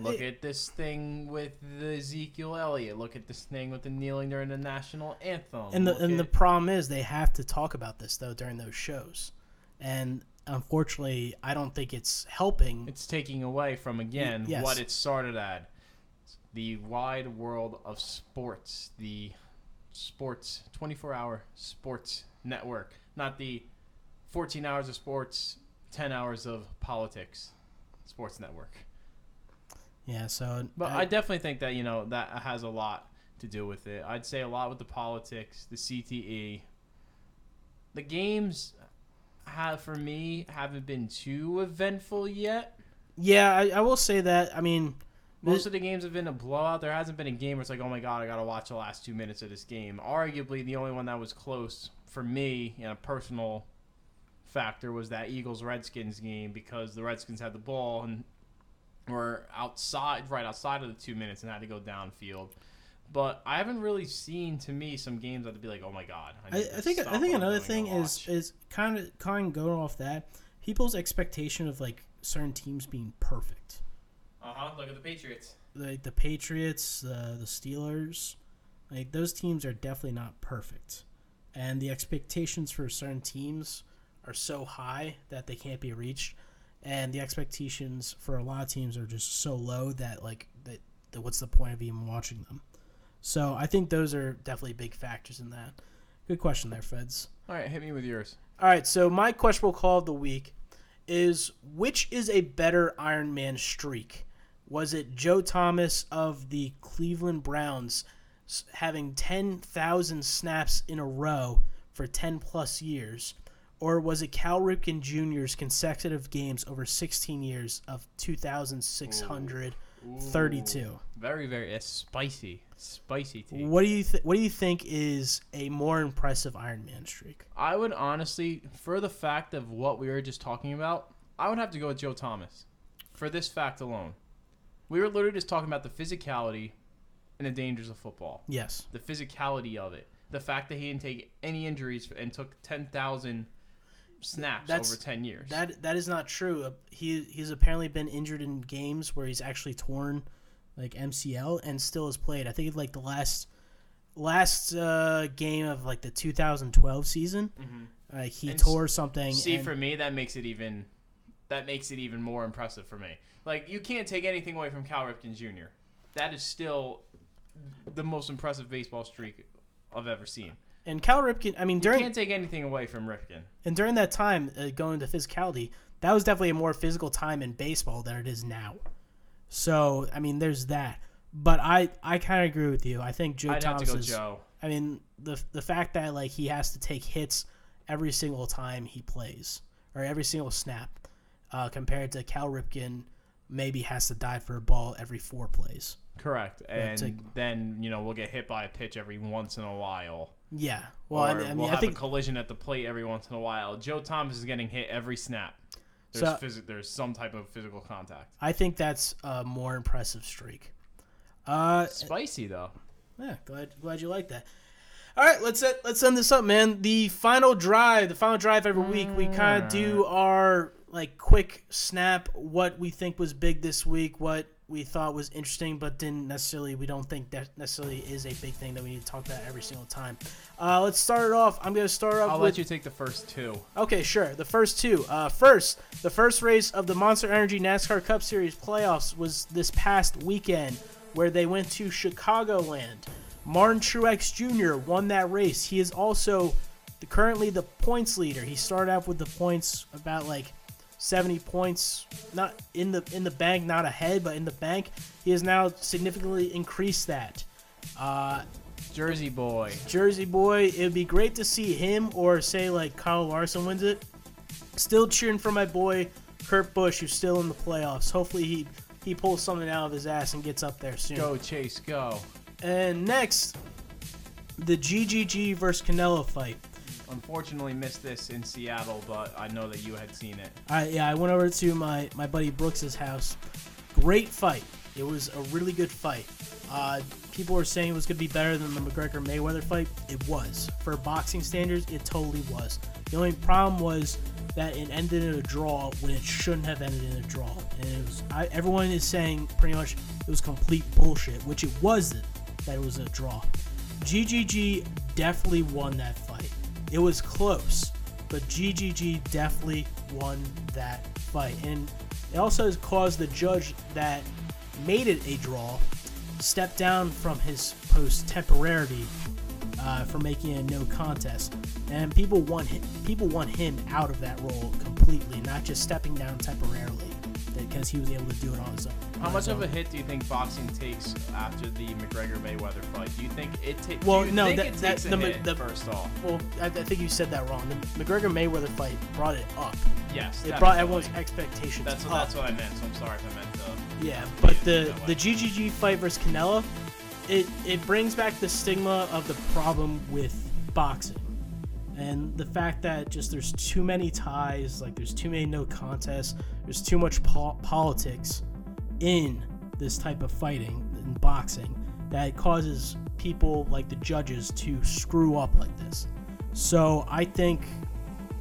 Look at this thing with the Ezekiel Elliott. Look at this thing with the kneeling during the national anthem. and the Look and the problem is they have to talk about this though during those shows, and unfortunately, I don't think it's helping. it's taking away from again yes. what it started at, the wide world of sports, the sports 24-hour sports network, not the 14 hours of sports, 10 hours of politics, sports network. Yeah, so But I, definitely think that you know that has a lot to do with it. I'd say a lot with the politics, the CTE. The games have for me haven't been too eventful yet. yeah, I, I will say that. I mean, Most of the games have been a blowout. There hasn't been a game where it's like, oh my god, I gotta watch the last two minutes of this game. Arguably, the only one that was close for me in a personal factor was that Eagles Redskins game because the Redskins had the ball and were outside, right outside of the two minutes, and had to go downfield. But I haven't really seen to me some games that'd be like, oh my god. I, need I to think stop I think another thing is is kind of kind of going off that people's expectation of like certain teams being perfect. Uh huh. Look at the Patriots. Like the Patriots, the the Steelers, like those teams are definitely not perfect, and the expectations for certain teams are so high that they can't be reached, and the expectations for a lot of teams are just so low that like that, that what's the point of even watching them? So I think those are definitely big factors in that. Good question there, Feds. All right, hit me with yours. All right, so my questionable call of the week is which is a better Iron Man streak? Was it Joe Thomas of the Cleveland Browns having 10,000 snaps in a row for 10 plus years? Or was it Cal Ripken Jr.'s consecutive games over 16 years of 2,632? Very, very spicy, spicy tea. What do you th- What do you think is a more impressive Iron Man streak? I would honestly, for the fact of what we were just talking about, I would have to go with Joe Thomas. For this fact alone, we were literally just talking about the physicality and the dangers of football. Yes. The physicality of it, the fact that he didn't take any injuries and took ten thousand snaps That's- over ten years. That that is not true. Uh, He he's apparently been injured in games where he's actually torn like MCL and still has played. I think like the last last uh, game of like the 2012 season, uh, he Mm-hmm. And tore something. See, and- for me, that makes it even that makes it even more impressive for me. Like you can't take anything away from Cal Ripken Jr. That is still the most impressive baseball streak I've ever seen. And Cal Ripken. I mean during You can't take anything away from Ripken. and during that time uh, going to physicality, that was definitely a more physical time in baseball than it is now. So I mean, there's that. But I I kind of agree with you. I think Joe I'd have Thomas to go is. Joe. I mean, the the fact that like he has to take hits every single time he plays or every single snap, uh, compared to Cal Ripken, maybe has to dive for a ball every four plays. Correct. And to- then, you know, we'll get hit by a pitch every once in a while. Yeah. Well, I mean, I, mean, we'll I have think a collision at the plate every once in a while. Joe Thomas is getting hit every snap. There's, So- physi- there's some type of physical contact. I think that's a more impressive streak. Uh, Spicy, though. Yeah, glad glad you like that. All right, let's set, let's end this up, man. The final drive, the final drive every week, we kind of do our like quick snap, what we think was big this week, what we thought was interesting, but didn't necessarily. We don't think that necessarily is a big thing that we need to talk about every single time. Uh, let's start it off. I'm gonna start off I'll with let you take the first two. Okay, sure. The first two. Uh, first, the first race of the Monster Energy NASCAR Cup Series playoffs was this past weekend, where they went to Chicagoland. Martin Truex Jr. won that race. He is also the, currently the points leader. He started out with the points about like 70 points, not in the in the bank, not ahead, but in the bank. He has now significantly increased that. Uh, Jersey boy. Jersey boy. It would be great to see him or say like Kyle Larson wins it. Still cheering for my boy Kurt Busch, who's still in the playoffs. Hopefully he he pulls something out of his ass and gets up there soon. Go, Chase, go. And next, the GGG versus Canelo fight. Unfortunately, missed this in Seattle, but I know that you had seen it. I yeah, I went over to my my buddy Brooks's house. Great fight. It was a really good fight. Uh, people were saying it was going to be better than the McGregor Mayweather fight. It was. For boxing standards, it totally was. The only problem was that it ended in a draw when it shouldn't have ended in a draw. And it was. I, everyone is saying pretty much it was complete bullshit, which it wasn't. That it was a draw. GGG definitely won that fight. It was close, but GGG definitely won that fight. And it also caused the judge that made it a draw step down from his post temporarily uh, for making a no contest. And people want him, people want him out of that role completely, not just stepping down temporarily because he was able to do it on his own. How much of a hit do you think boxing takes after the McGregor Mayweather fight? Do you think it takes? Well, no, think that- it that- takes a the- hit, the- first off. Well, I, I think you said that wrong. The McGregor Mayweather fight brought it up. Yes, It definitely. brought everyone's expectations That's up. that's what I meant. So I'm sorry if I meant to. Yeah, but the the GGG fight versus Canelo, it it brings back the stigma of the problem with boxing, and the fact that just there's too many ties, like there's too many no contests, there's too much po- politics in this type of fighting in boxing that causes people like the judges to screw up like this. So I think,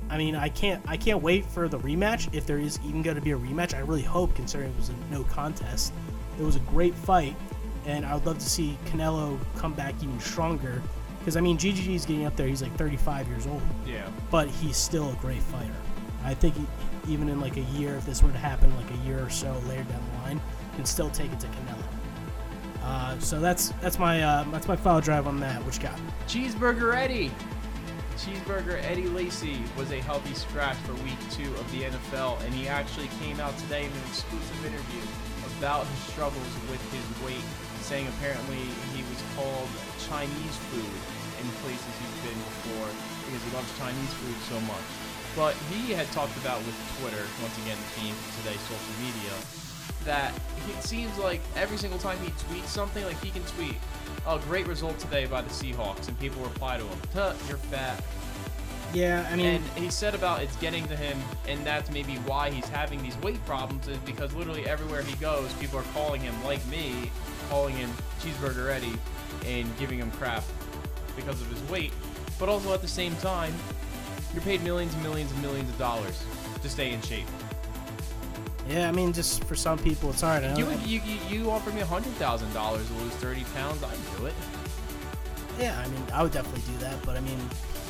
I mean, I can't I can't wait for the rematch if there is even going to be a rematch. I really hope, considering it was a no contest. It was a great fight, and I would love to see Canelo come back even stronger. Because I mean, GGG is getting up there. He's like 35 years old, Yeah. but he's still a great fighter. I think he, even in like a year, if this were to happen like a year or so later down the can still take it to Canelo. Uh, so that's that's my uh, that's my foul drive on that. Which got? Cheeseburger Eddie. Cheeseburger Eddie Lacy was a healthy scratch for week two of the NFL, and he actually came out today in an exclusive interview about his struggles with his weight, saying apparently he was called Chinese food in places he's been before because he loves Chinese food so much. But he had talked about with Twitter, once again, the theme of today's social media, that it seems like every single time he tweets something, like he can tweet, "Oh, great result today by the Seahawks," and people reply to him, "Huh, you're fat." Yeah, I mean, and he said about it's getting to him, and that's maybe why he's having these weight problems, is because literally everywhere he goes, people are calling him, like me, calling him Cheeseburger Eddie, and giving him crap because of his weight. But also at the same time, you're paid millions and millions and millions of dollars to stay in shape. Yeah, I mean, just for some people, it's hard. You, you, you, you offer me hundred thousand dollars to lose thirty pounds, I'd do it. Yeah, I mean, I would definitely do that, but I mean,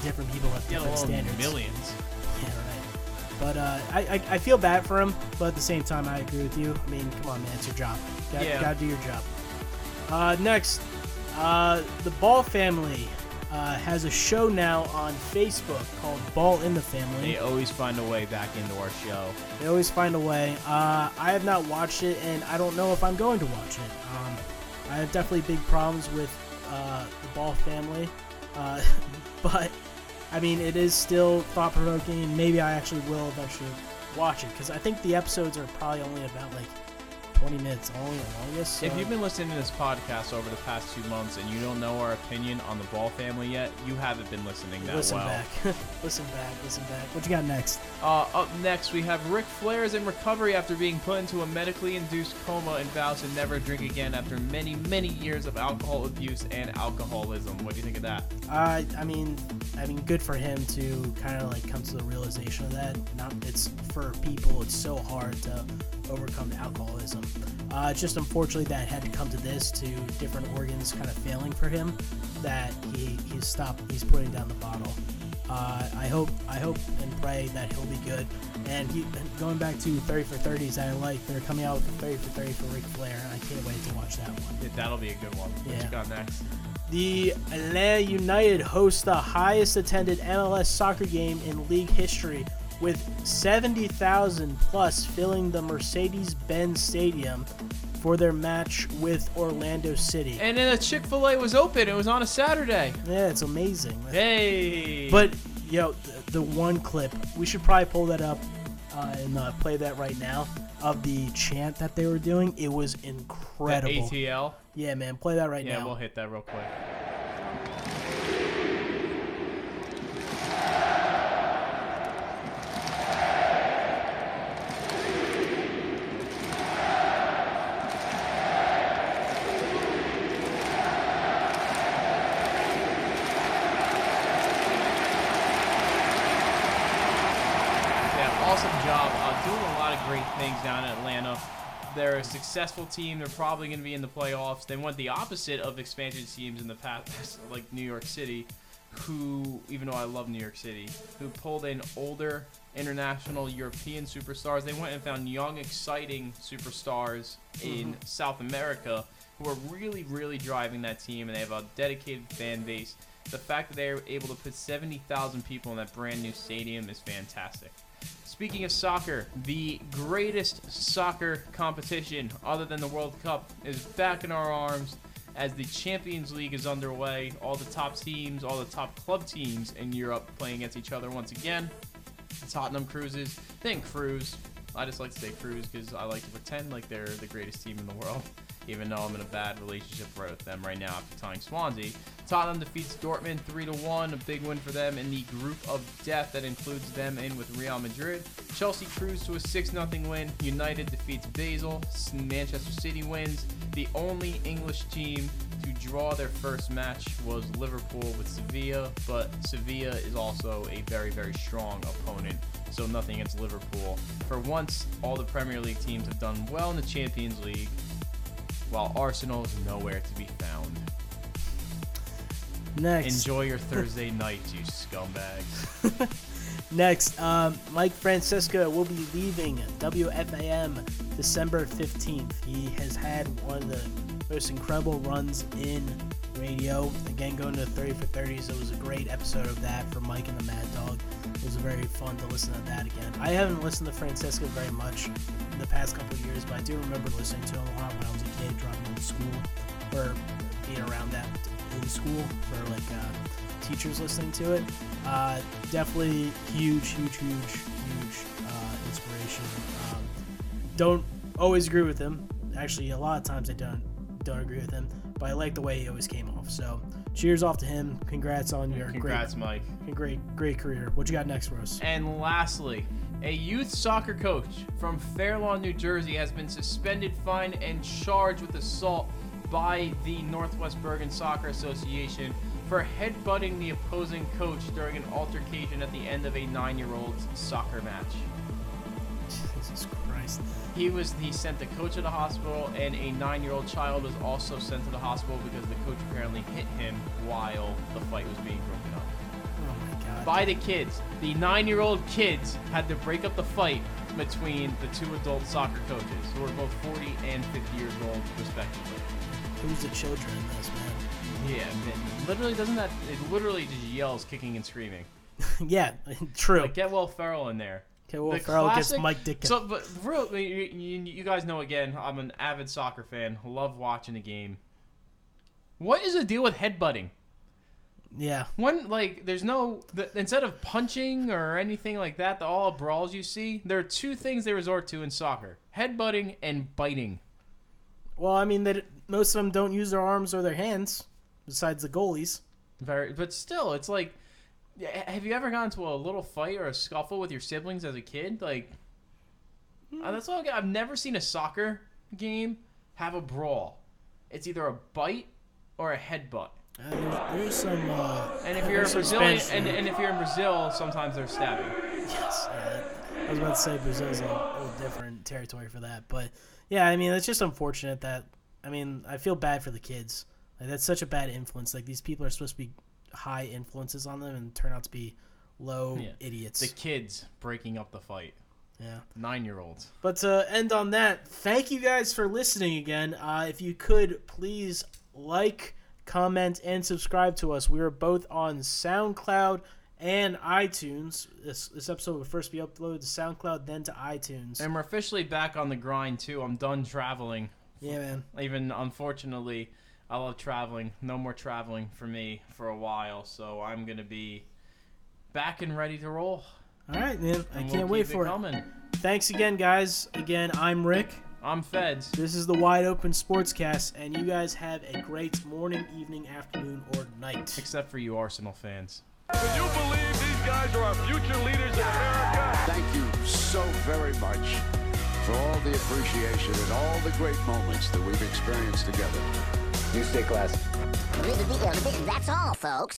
different people have different alone standards. millions. Yeah, right. But uh, I, I I feel bad for him, but at the same time, I agree with you. I mean, come on, man, it's your job. Got, Yeah. Gotta do your job. Uh, next, uh, the Ball family uh, has a show now on Facebook called Ball in the Family. They always find a way back into our show. They always find a way. Uh, I have not watched it, and I don't know if I'm going to watch it. Um, I have definitely big problems with uh, the Ball family, uh, but I mean, it is still thought provoking, and maybe I actually will eventually watch it because I think the episodes are probably only about like 20 minutes only, oh, longest. So. If you've been listening to this podcast over the past two months and you don't know our opinion on the Ball family yet, you haven't been listening that listen well. Listen back, listen back, listen back. What you got next? Uh, up next, we have Ric Flair is in recovery after being put into a medically induced coma and vows to never drink again after many, many years of alcohol abuse and alcoholism. What do you think of that? Uh, I mean, I mean, good for him to kind of like come to the realization of that. Not, it's for people. It's so hard to overcome alcoholism. Uh, it's just unfortunately that had to come to this, to different organs kind of failing for him, that he he's stopped. He's putting down the bottle. Uh, I hope, I hope and pray that he'll be good. And he, going back to 30 for 30s, I like they're coming out with 30 for 30 for Ric Flair, and I can't wait to watch that one. That'll be a good one. What Yeah. you got next? The Atlanta United hosts the highest attended MLS soccer game in league history with 70,000 plus filling the Mercedes-Benz Stadium for their match with Orlando City. And then the Chick Fil A was open. It was on a Saturday. Yeah, it's amazing. Hey. But yo, the, the one clip we should probably pull that up uh, and uh, play that right now of the chant that they were doing. It was incredible. ATL. Yeah, man, play that right Yeah, now. Yeah, we'll hit that real quick. Things down in Atlanta. They're a successful team. They're probably going to be in the playoffs. They went the opposite of expansion teams in the past, like New York City, who, even though I love New York City, who pulled in older international European superstars. They went and found young, exciting superstars in mm-hmm. South America who are really, really driving that team, and they have a dedicated fan base. The fact that they're able to put 70,000 people in that brand new stadium is fantastic. Speaking of soccer, the greatest soccer competition other than the World Cup is back in our arms as the Champions League is underway. All the top teams, all the top club teams in Europe playing against each other once again. Tottenham cruises, then Cruise. I just like to say Cruise because I like to pretend like they're the greatest team in the world, even though I'm in a bad relationship with them right now after tying Swansea. Tottenham defeats Dortmund 3 to 1, a big win for them in the group of death that includes them in with Real Madrid. Chelsea cruised to a 6 0 win. United defeats Basel. Manchester City wins. The only English team to draw their first match was Liverpool with Sevilla, but Sevilla is also a very, very strong opponent, so nothing against Liverpool. For once, all the Premier League teams have done well in the Champions League, while Arsenal is nowhere to be found. Next, Enjoy your Thursday night, you scumbags. Next, um, Mike Francesa will be leaving WFAN December 15th. He has had one of the most incredible runs in radio. Again, going to 30 for 30s. It was a great episode of that for Mike and the Mad Dog. It was very fun to listen to that again. I haven't listened to Francesa very much in the past couple years, but I do remember listening to him a lot when I was a kid, driving to school, or being around that in school for like uh, teachers listening to it. Uh, definitely huge, huge, huge, huge uh, inspiration. Um, don't always agree with him. Actually, a lot of times I don't don't agree with him, but I like the way he always came off. So, cheers off to him. Congrats on your Congrats, Mike. great, great, great career. What you got next for us? And lastly, a youth soccer coach from Fairlawn, New Jersey has been suspended, fined, and charged with assault by the Northwest Bergen Soccer Association for headbutting the opposing coach during an altercation at the end of a nine-year-old's soccer match. Jesus Christ. He was he sent the coach to the hospital, and a nine-year-old child was also sent to the hospital because the coach apparently hit him while the fight was being broken up Oh my God. by the kids. The nine-year-old kids had to break up the fight between the two adult soccer coaches, who were both 40 and 50 years old, respectively. Who's the children in this, man? Yeah, man, literally doesn't that? It literally just yells, kicking and screaming. yeah, true. Like get Will Ferrell in there. Okay, well, the Ferrell gets classic- Mike Ditka. So, but real, you, you, guys know again, I'm an avid soccer fan. Love watching the game. What is the deal with headbutting? yeah. When like there's no the, instead of punching or anything like that, the all brawls you see, there are two things they resort to in soccer: headbutting and biting. Well, I mean, that most of them don't use their arms or their hands, besides the goalies. Very, but still, it's like, have you ever gotten into a little fight or a scuffle with your siblings as a kid? Like, uh, that's all. I've never seen a soccer game have a brawl. It's either a bite or a headbutt. Uh, there's, there's some. Uh, And if you're a there's some Brazilian, and, and if you're in Brazil, sometimes they're stabbing. Yes, uh, I was about to say Brazil's a little different territory for that, but yeah, I mean it's just unfortunate that I mean I feel bad for the kids. Like that's such a bad influence. Like these people are supposed to be high influences on them and turn out to be low Yeah. idiots. The kids breaking up the fight. yeah. Nine-year-olds. But to end on that, thank you guys for listening again. Uh, if you could please like, comment, and subscribe to us. We are both on SoundCloud and iTunes. This this episode will first be uploaded to SoundCloud, then to iTunes. And we're officially back on the grind too. I'm done traveling. yeah, man. Even unfortunately, I love traveling. No more traveling for me for a while. So I'm gonna be back and ready to roll. All right, man. I And can't we'll wait keep for it. coming. Thanks again, guys. Again, I'm Rick. I'm Feds. This is the Wide Open Sportscast, and you guys have a great morning, evening, afternoon, or night. Except for you Arsenal fans. Can you believe these guys are our future leaders in America? Thank you so very much for all the appreciation and all the great moments that we've experienced together. You stay classy. That's all, folks.